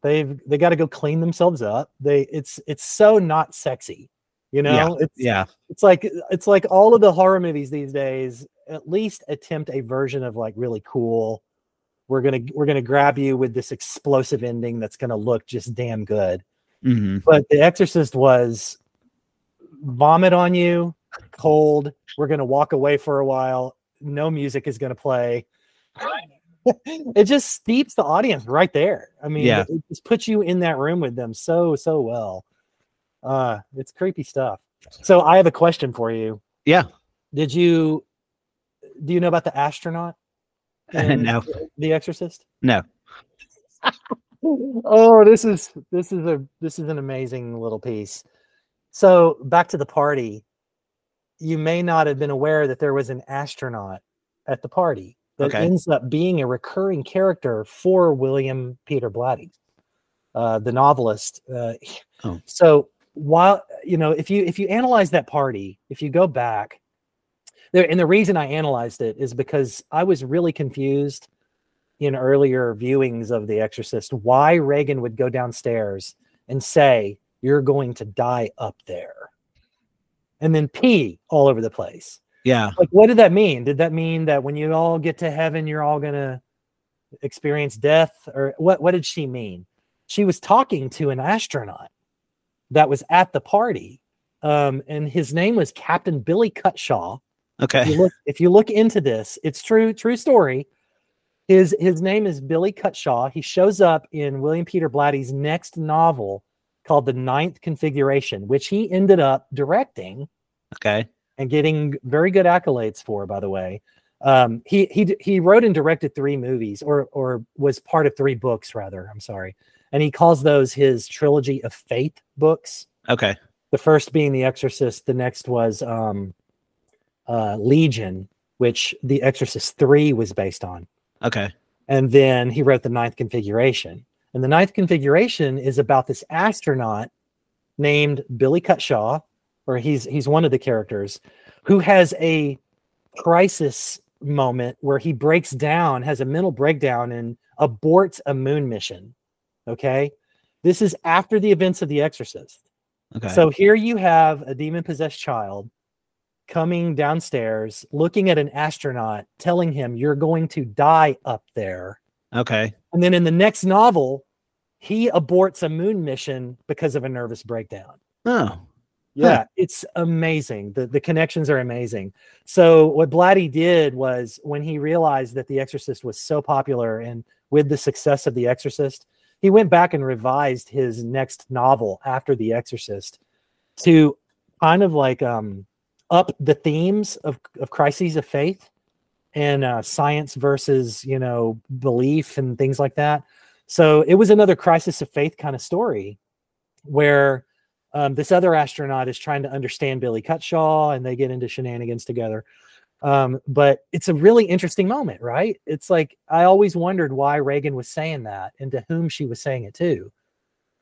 They've they got to go clean themselves up. They it's it's so not sexy, you know. Yeah, it's yeah. It's like it's like all of the horror movies these days at least attempt a version of like really cool. We're gonna we're gonna grab you with this explosive ending that's gonna look just damn good. Mm-hmm. But The Exorcist was vomit on you, cold. We're going to walk away for a while. No music is going to play. it just steeps the audience right there. I mean, yeah. it just puts you in that room with them so, so well. Uh, it's creepy stuff. So I have a question for you. Yeah. Did you do you know about the astronaut? no. The Exorcist? No. oh, this is this is a this is an amazing little piece. So back to the party you may not have been aware that there was an astronaut at the party that okay. ends up being a recurring character for William Peter Blatty, uh, the novelist. Uh, oh. So while you know, if you if you analyze that party, if you go back there, and the reason I analyzed it is because I was really confused in earlier viewings of The Exorcist why Regan would go downstairs and say, You're going to die up there. And then pee all over the place. Yeah. Like, what did that mean? Did that mean that when you all get to heaven, you're all going to experience death? Or what, what did she mean? She was talking to an astronaut that was at the party. Um, and his name was Captain Billy Cutshaw. Okay. If you, look, if you look into this, it's true, true story. His his name is Billy Cutshaw. He shows up in William Peter Blatty's next novel called The Ninth Configuration, which he ended up directing. Okay. And getting very good accolades for, by the way. Um, he he he wrote and directed three movies, or or was part of three books, rather. I'm sorry, and he calls those his trilogy of faith books. Okay. The first being The Exorcist. The next was um, uh, Legion, which The Exorcist Three was based on. Okay. And then he wrote the ninth configuration. And the ninth configuration is about this astronaut named Billy Cutshaw, or he's he's one of the characters, who has a crisis moment where he breaks down, has a mental breakdown, and aborts a moon mission. Okay. This is after the events of The Exorcist. Okay. So here you have a demon possessed child coming downstairs, looking at an astronaut, telling him, You're going to die up there. Okay. And then in the next novel, he aborts a moon mission because of a nervous breakdown. Oh. Yeah, huh. it's amazing. The the connections are amazing. So what Blatty did was when he realized that The Exorcist was so popular and with the success of The Exorcist, he went back and revised his next novel after The Exorcist to kind of like um up the themes of, of crises of faith and uh, science versus you know belief and things like that. So it was another crisis of faith kind of story where um, this other astronaut is trying to understand billy cutshaw and they get into shenanigans together. Um, but it's a really interesting moment right? It's like i always wondered why Regan was saying that and to whom she was saying it to.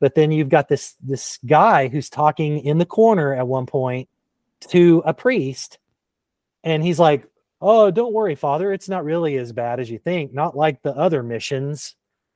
But then you've got this this guy who's talking in the corner at one point to a priest and he's like oh don't worry father it's not really as bad as you think not like the other missions.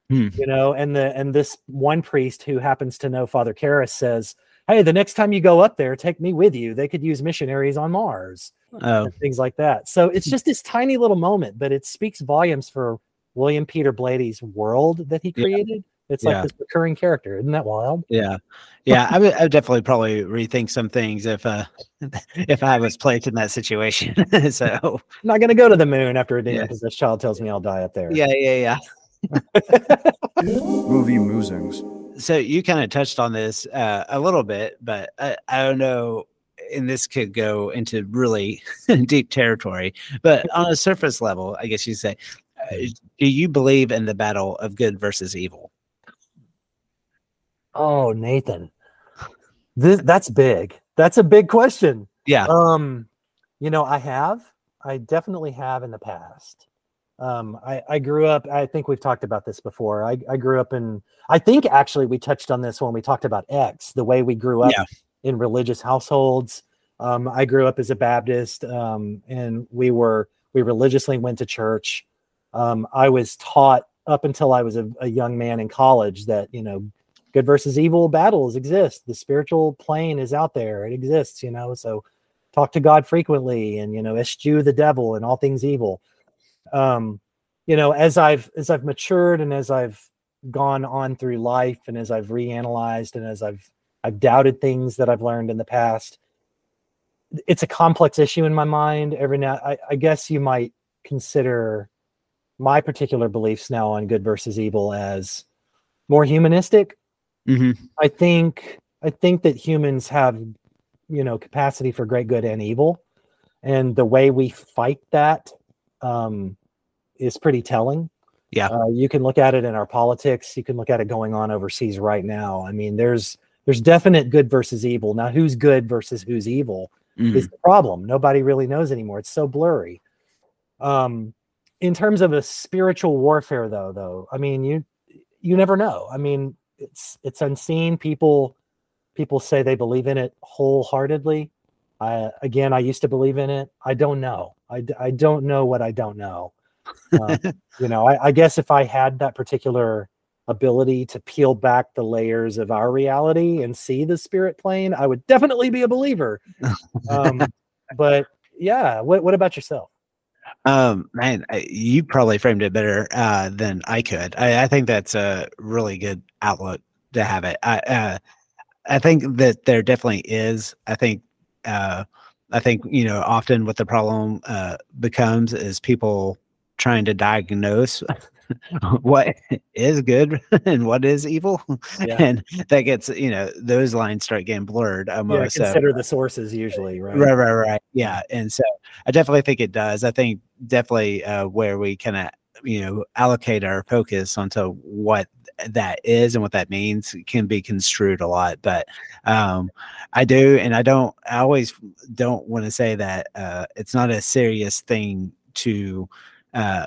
Hmm. you know and the and this one priest who happens to know father Karras says hey the next time you go up there take me with you. They could use missionaries on mars oh. things like that. So it's just this tiny little moment but it speaks volumes for william peter blatty's world that he created it's like yeah. this recurring character, isn't that wild? Yeah, yeah. I would, I would definitely probably rethink some things if uh if I was placed in that situation. so I'm not gonna go to the moon after a demon possessed child tells me I'll die up there. Yeah, yeah, yeah. Movie musings. So you kind of touched on this uh, a little bit, but I, I don't know and this could go into really deep territory, but on a surface level, I guess you say, uh, do you believe in the battle of good versus evil? Oh, Nathan. This that's big. That's a big question. Yeah. Um, you know, I have. I definitely have in the past. Um, I, I grew up, I think we've talked about this before. I, I grew up in, I think actually we touched on this when we talked about X, the way we grew up yeah. in religious households. Um, I grew up as a Baptist, um, and we were, we religiously went to church. Um, I was taught up until I was a, a young man in college that, you know, good versus evil battles exist. The spiritual plane is out there. It exists, you know. So talk to God frequently and you know, eschew the devil and all things evil. Um, you know, as I've as I've matured and as I've gone on through life and as I've reanalyzed and as I've I've doubted things that I've learned in the past, it's a complex issue in my mind. Every now I, I guess you might consider my particular beliefs now on good versus evil as more humanistic Mm-hmm. I think I think that humans have, you know, capacity for great good and evil, and the way we fight that um, is pretty telling. Yeah, uh, you can look at it in our politics. You can look at it going on overseas right now. I mean, there's there's definite good versus evil. Now, who's good versus who's evil mm-hmm. is the problem. Nobody really knows anymore. It's so blurry. Um, in terms of a spiritual warfare, though, though, I mean, you you never know. I mean, it's it's unseen. People people say they believe in it wholeheartedly. I again, I used to believe in it. I don't know. I, I don't know what I don't know. Uh, you know, I, I, guess if I had that particular ability to peel back the layers of our reality and see the spirit plane, I would definitely be a believer. Um, but yeah, what what about yourself? Um, man, you probably framed it better uh, than I could. I, I, think that's a really good outlook to have it. I uh, I think that there definitely is. I think uh, I think you know often what the problem uh, becomes is people trying to diagnose what is good and what is evil? Yeah. and that gets you know those lines start getting blurred almost yeah, consider so, the sources usually right? Right right right. Yeah and so i definitely think it does. I think definitely uh, where we kind of you know allocate our focus onto what that is and what that means can be construed a lot but um i do and i don't i always don't want to say that uh it's not a serious thing to uh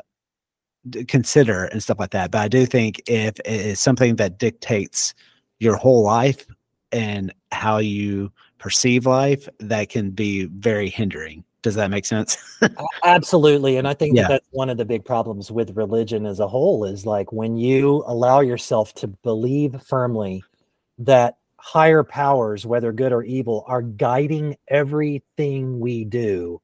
consider and stuff like that. But I do think if it is something that dictates your whole life and how you perceive life, that can be very hindering. Does that make sense? Absolutely. And I think yeah. that that's one of the big problems with religion as a whole is like when you allow yourself to believe firmly that higher powers, whether good or evil, are guiding everything we do,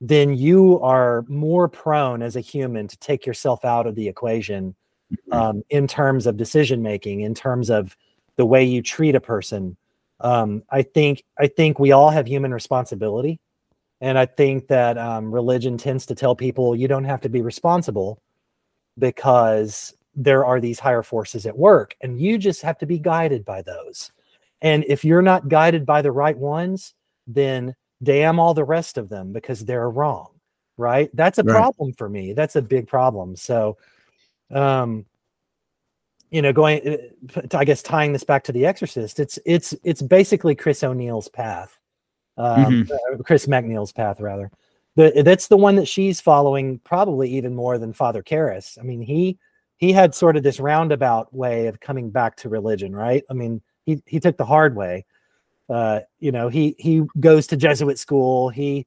then you are more prone as a human to take yourself out of the equation mm-hmm. um, in terms of decision making, in terms of the way you treat a person. Um, I think I think we all have human responsibility, and I think that um, religion tends to tell people you don't have to be responsible because there are these higher forces at work, and you just have to be guided by those. And if you're not guided by the right ones, then damn all the rest of them because they're wrong right that's a right. problem for me that's a big problem so um you know going uh, i guess tying this back to the exorcist it's it's it's basically chris o'neill's path um mm-hmm. uh, chris macneil's path rather the, that's the one that she's following probably even more than father Karras. i mean he he had sort of this roundabout way of coming back to religion right i mean he he took the hard way uh, you know, he he goes to Jesuit school. He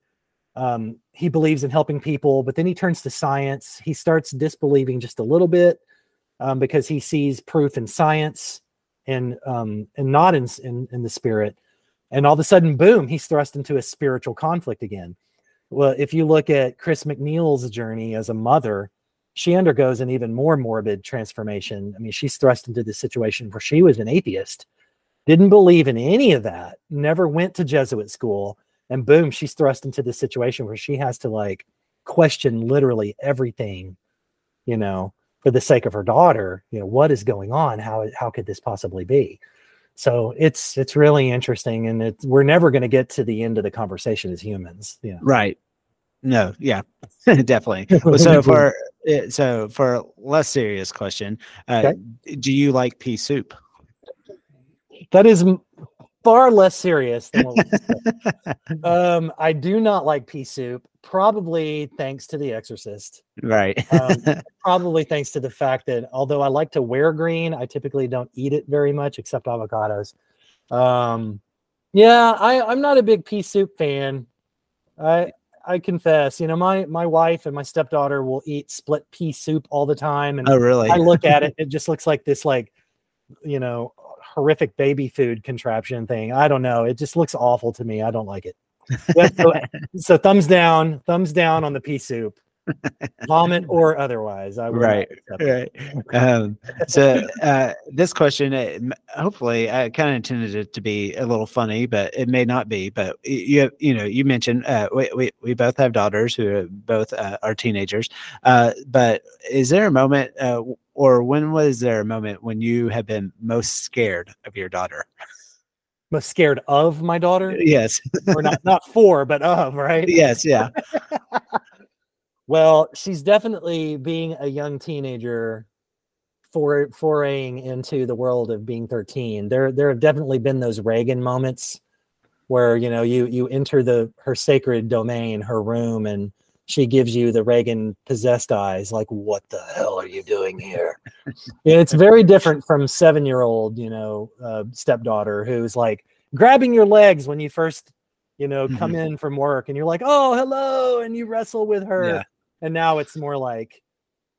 um, he believes in helping people, but then he turns to science. He starts disbelieving just a little bit um, because he sees proof in science and um, and not in, in in the spirit. And all of a sudden, boom, he's thrust into a spiritual conflict again. Well, if you look at Chris MacNeil's journey as a mother, she undergoes an even more morbid transformation. I mean, she's thrust into this situation where she was an atheist didn't believe in any of that, never went to Jesuit school, and boom, she's thrust into this situation where she has to like question literally everything, you know, for the sake of her daughter. You know, what is going on? How how could this possibly be? So it's it's really interesting, and it's we're never going to get to the end of the conversation as humans. Yeah, right. No, yeah, definitely. so for eh, so for a less serious question, uh, okay. do you like pea soup? that is far less serious than what we um, I do not like pea soup, probably thanks to The Exorcist. Right. um, probably thanks to the fact that although I like to wear green, I typically don't eat it very much except avocados. Um, yeah, I, I'm not a big pea soup fan. I I confess, you know, my my wife and my stepdaughter will eat split pea soup all the time, and oh, really? I look at it, it just looks like this, like, you know, horrific baby food contraption thing. I don't know. It just looks awful to me. I don't like it. so, so, thumbs down, thumbs down on the pea soup. Vomit or otherwise, I right, right. Um, so uh, this question, uh, hopefully, I kind of intended it to be a little funny, but it may not be. But you, you know, you mentioned uh, we, we we both have daughters who are both uh, are teenagers. Uh, but is there a moment uh, or when was there a moment when you have been most scared of your daughter? Most scared of my daughter? Yes. or not not for, but of, right? Yes, yeah. well, she's definitely being a young teenager for foraying into the world of being 13. There there have definitely been those Regan moments where you know you you enter the her sacred domain, her room, and she gives you the Regan possessed eyes, like, what the hell are you doing here? it's very different from seven year old, you know, uh, stepdaughter who's like grabbing your legs when you first, you know, come mm-hmm. in from work and you're like, oh, hello. And you wrestle with her. Yeah. And now it's more like,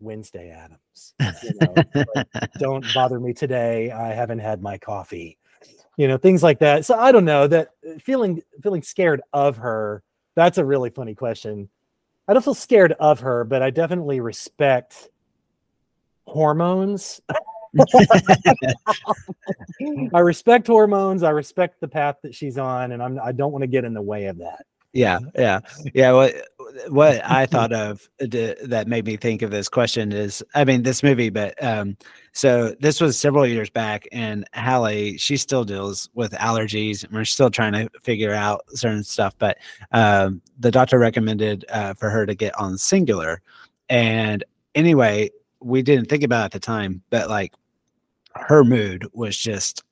Wednesday Addams. You know, like, don't bother me today. I haven't had my coffee. You know, things like that. So I don't know that uh, feeling feeling scared of her. That's a really funny question. I don't feel scared of her, but I definitely respect hormones. I respect hormones. I respect the path that she's on, and I'm I don't want to get in the way of that. Yeah, yeah, yeah. What what I thought of that made me think of this question is, I mean, this movie, but um, so this was several years back, and Hallie, she still deals with allergies, and we're still trying to figure out certain stuff. But um, the doctor recommended uh, for her to get on Singulair and anyway, we didn't think about at the time, but like her mood was just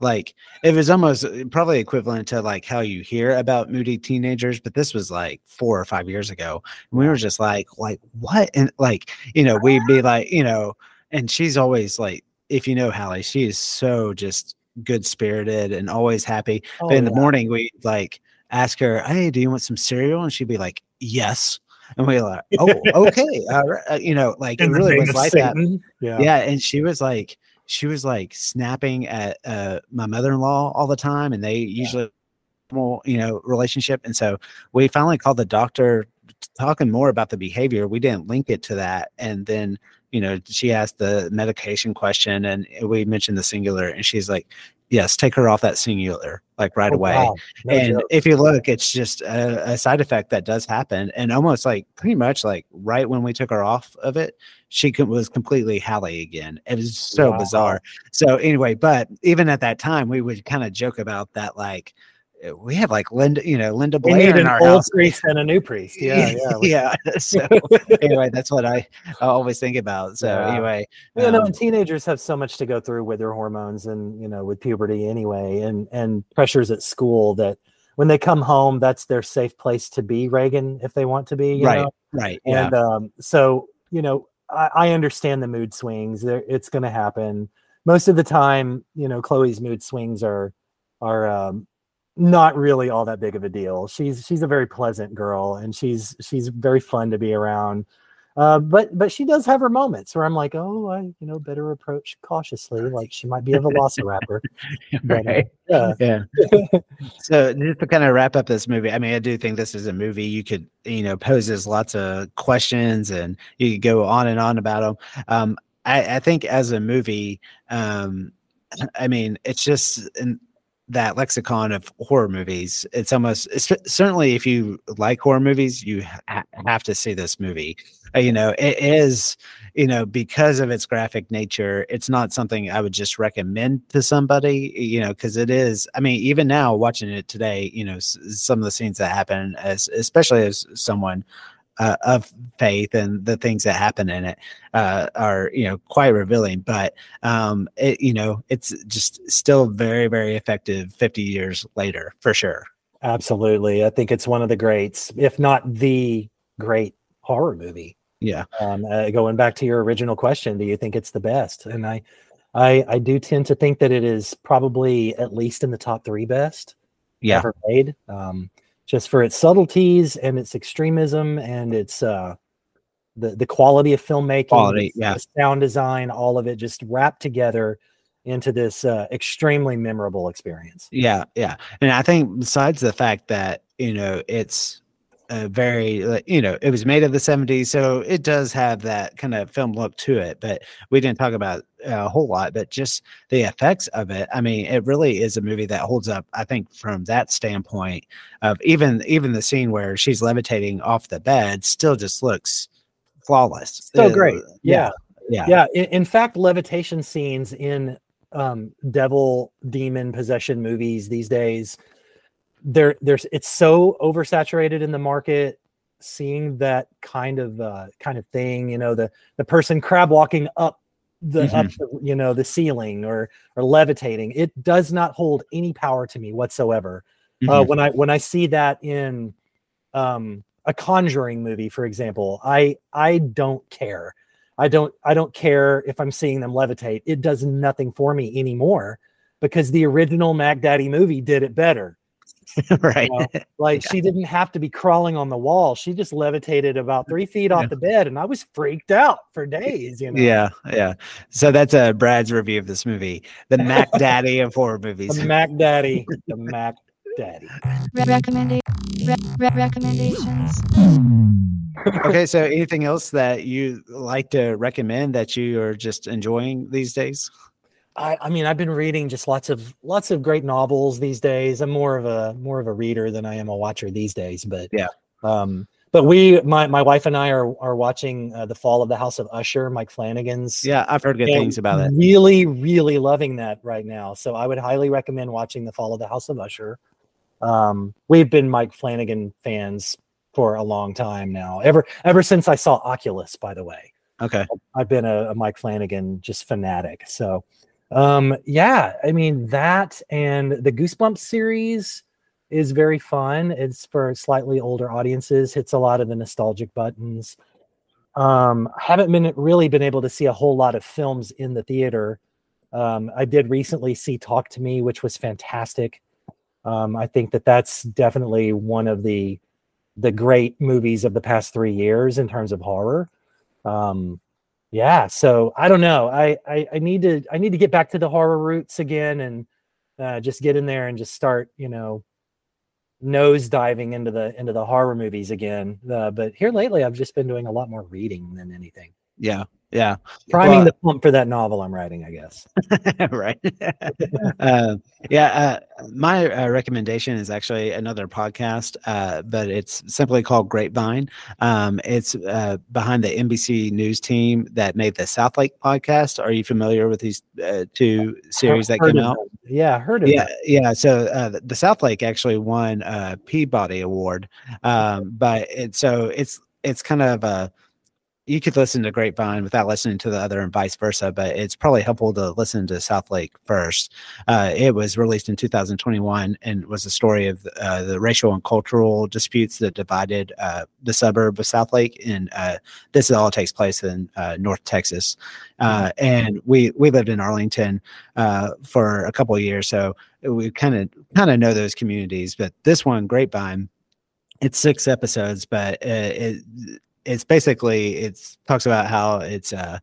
like it was almost uh, probably equivalent to like how you hear about moody teenagers but this was like four or five years ago and we were just like like what? And like you know we'd be like you know and she's always like if you know Hallie she is so just good spirited and always happy oh, but in yeah. the morning we like ask her hey do you want some cereal? And she'd be like yes. And we are like oh okay uh, you know like it really was like Satan. that yeah. Yeah and she was like she was like snapping at uh, my mother-in-law all the time and they usually yeah. you know relationship and so we finally called the doctor talking more about the behavior we didn't link it to that and then you know she asked the medication question and we mentioned the Singulair and she's like yes, take her off that Singulair like right oh, away. Wow. No and joke. if you look, it's just a, a, side effect that does happen. And almost like pretty much like right when we took her off of it, she was completely Hallie again. It was so wow. bizarre. So anyway, but even at that time, we would kind of joke about that, like, uh, we have like Linda, you know, Linda Blair in our old house. priest and a new priest. Yeah, yeah, yeah. So anyway, that's what I, I always think about. So yeah. anyway, you um, know, teenagers have so much to go through with their hormones and you know with puberty anyway, and and pressures at school that when they come home, that's their safe place to be, Regan, if they want to be. right, know? right. And yeah. um, so you know, I, I understand the mood swings. It's going to happen. Most of the time, you know, Chloe's mood swings are are um, not really all that big of a deal. She's she's a very pleasant girl and she's she's very fun to be around. Uh, but but she does have her moments where I'm like, oh, I you know better approach cautiously. Like she might be a velociraptor. right. But, uh, yeah. so just to kind of wrap up this movie, I mean, I do think this is a movie you could you know poses lots of questions and you could go on and on about them. Um, I, I think as a movie, um, I mean, it's just. And, that lexicon of horror movies. It's almost it's, certainly if you like horror movies, you ha- have to see this movie. Uh, you know, it is you know because of its graphic nature. It's not something I would just recommend to somebody. You know, because it is. I mean, even now watching it today, you know, s- some of the scenes that happen, as especially as someone uh, of faith and the things that happen in it uh, are you know quite revealing but um it you know it's just still very very effective 50 years later for sure absolutely i think it's one of the greats if not the great horror movie yeah um, uh, going back to your original question do you think it's the best and i i i do tend to think that it is probably at least in the top three best yeah. ever made um just for its subtleties and its extremism and its uh the the quality of filmmaking, quality, yeah, sound design, all of it just wrapped together into this uh, extremely memorable experience. Yeah, yeah, and I think besides the fact that you know it's a very you know it was made of the 70s so it does have that kind of film look to it but we didn't talk about a whole lot but just the effects of it. I mean it really is a movie that holds up i think from that standpoint of even even the scene where she's levitating off the bed still just looks flawless. So great. yeah. yeah. Yeah in, in fact levitation scenes in um devil demon possession movies these days there there's it's so oversaturated in the market seeing that kind of uh, kind of thing you know the the person crab walking up the mm-hmm. up the, you know the ceiling or or levitating it does not hold any power to me whatsoever uh, mm-hmm. uh, when i when i see that in um a conjuring movie for example i i don't care i don't i don't care if i'm seeing them levitate it does nothing for me anymore because the original mac daddy movie did it better right. You know? Like yeah. she didn't have to be crawling on the wall. She just levitated about three feet off yeah. the bed, and I was freaked out for days. You know. Yeah, yeah. So that's uh, Brad's review of this movie, the Mac Daddy of horror movies. The Mac Daddy, the Mac Daddy. Recommenda- re- re- recommendations. okay, so anything else that you like to recommend that you are just enjoying these days? I, I mean, I've been reading just lots of lots of great novels these days. I'm more of a more of a reader than I am a watcher these days. But yeah, um, but we, my my wife and I are are watching uh, the Fall of the House of Usher, Mike Flanagan's. Yeah, I've heard good things about it. Really, really loving that right now. So I would highly recommend watching the Fall of the House of Usher. Um, we've been Mike Flanagan fans for a long time now. Ever ever since I saw Oculus, by the way. Okay. I've been a, a Mike Flanagan just fanatic. So um yeah, I mean that and the Goosebumps series is very fun. It's for slightly older audiences, hits a lot of the nostalgic buttons. Um, haven't been really been able to see a whole lot of films in the theater. Um, I did recently see Talk to Me, which was fantastic. Um, I think that that's definitely one of the the great movies of the past three years in terms of horror. Um, yeah, so I don't know. I, I, I need to I need to get back to the horror roots again and uh, just get in there and just start you know nose diving into the into the horror movies again. Uh, but here lately, I've just been doing a lot more reading than anything. Yeah, yeah. Priming well, the pump for that novel I'm writing, I guess. right. uh, yeah. Uh, my uh, recommendation is actually another podcast, uh, but it's simply called Grapevine. Um, it's uh, behind the NBC News team that made the Southlake podcast. Are you familiar with these uh, two series that came out? Them. Yeah, heard of yeah, Yeah. So the, the Southlake actually won a Peabody Award. Um, but it, so it's, it's kind of a, you could listen to Grapevine without listening to the other and vice versa, but it's probably helpful to listen to Southlake first. Uh, it was released in 2021 and was a story of uh, the racial and cultural disputes that divided uh, the suburb of Southlake. And uh, this all takes place in uh, North Texas. Uh, mm-hmm. and we we lived in Arlington for a couple of years, so we kind of kind of know those communities. But this one, Grapevine, it's six episodes, but it, it's basically it talks about how it's uh,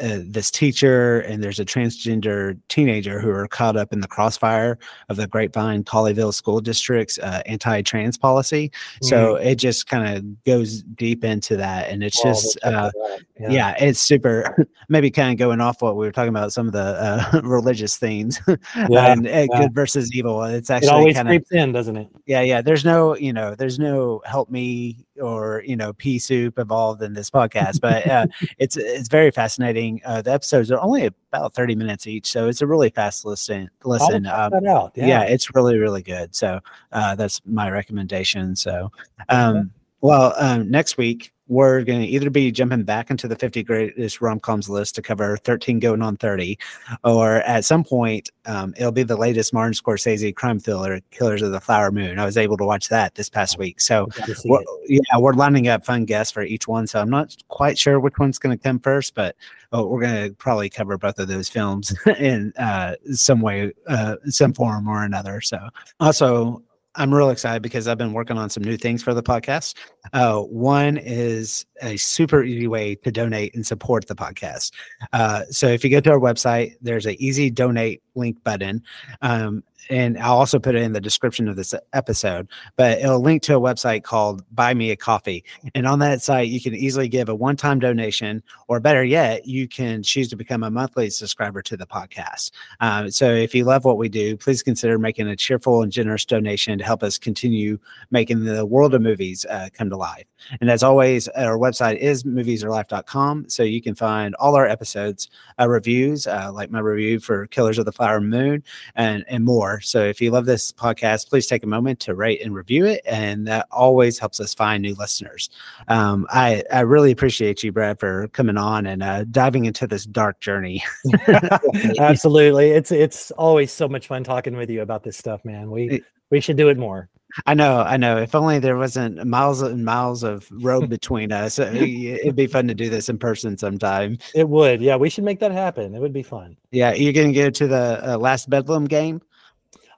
uh, this teacher and there's a transgender teenager who are caught up in the crossfire of the Grapevine Colleyville School District's uh, anti-trans policy. Mm-hmm. So it just kind of goes deep into that, and it's just uh, yeah. yeah. it's super. Maybe kind of going off what we were talking about some of the uh, religious themes, yeah, and yeah. good versus evil. It's actually it always kinda, creeps in, doesn't it? Yeah, yeah. There's no you know there's no help me or you know pea soup involved in this podcast, but uh, it's it's very fascinating. Uh, the episodes are only about thirty minutes each, so it's a really fast listen. Listen, um, yeah. yeah. it's really really good. So uh, that's my recommendation. So, um, well, um, next week we're going to either be jumping back into the 50 greatest rom-coms list to cover 13 going on 30 or at some point um, it'll be the latest martin scorsese crime thriller killers of the flower moon. I was able to watch that this past week. So we're, yeah we're lining up fun guests for each one so i'm not quite sure which one's going to come first but oh, we're going to probably cover both of those films in uh, some way uh, some form or another. So also I'm real excited because I've been working on some new things for the podcast. Uh, one is a super easy way to donate and support the podcast. Uh, so if you go to our website, there's an easy donate link button. Um, and I'll also put it in the description of this episode, but it'll link to a website called Buy Me a Coffee. And on that site, you can easily give a one time donation, or better yet, you can choose to become a monthly subscriber to the podcast. Um, so if you love what we do, please consider making a cheerful and generous donation to help us continue making the world of movies uh, come to life. And as always, our website is moviesarelife.com. So you can find all our episodes, uh, reviews, uh, like my review for Killers of the Flower Moon, and, and more. So if you love this podcast, please take a moment to rate and review it. And that always helps us find new listeners. Um, I, I really appreciate you, Brad, for coming on and uh, diving into this dark journey. Absolutely. It's, it's always so much fun talking with you about this stuff, man. We, we should do it more. I know, I know. If only there wasn't miles and miles of road between us, uh, it'd be fun to do this in person sometime. It would. Yeah, we should make that happen. It would be fun. Yeah, you're going to go to the uh, last Bedlam game?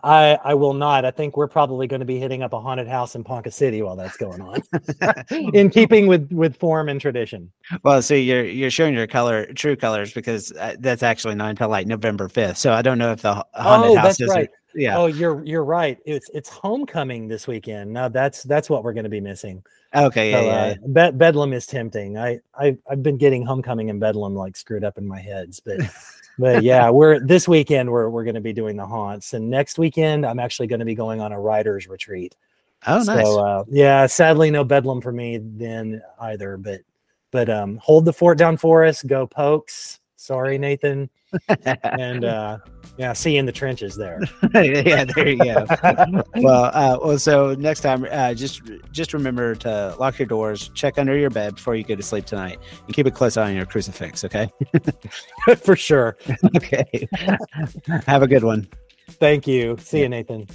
I I will not. I think we're probably going to be hitting up a haunted house in Ponca City while that's going on, in keeping with with form and tradition. Well, see, you're you're showing your color true colors because uh, that's actually not until like November fifth. So I don't know if the haunted oh, house that's is. right. Yeah. Oh, you're you're right. It's it's homecoming this weekend. Now that's that's what we're going to be missing. Okay. Yeah. So, yeah, uh, yeah. Be- Bedlam is tempting. I, I I've been getting homecoming and Bedlam like screwed up in my heads, but but yeah, we're this weekend we're we're going to be doing the haunts, and next weekend I'm actually going to be going on a writers retreat. Oh, nice. So uh, yeah, sadly no Bedlam for me then either, but but um hold the fort down for us. Go Pokes. Sorry, Nathan. and uh yeah, see you in the trenches there. yeah, there you go. well, uh, well, so next time, uh, just just remember to lock your doors, check under your bed before you go to sleep tonight, and keep a close eye on your crucifix. Okay. for sure. okay. Have a good one. Thank you. See you, Nathan.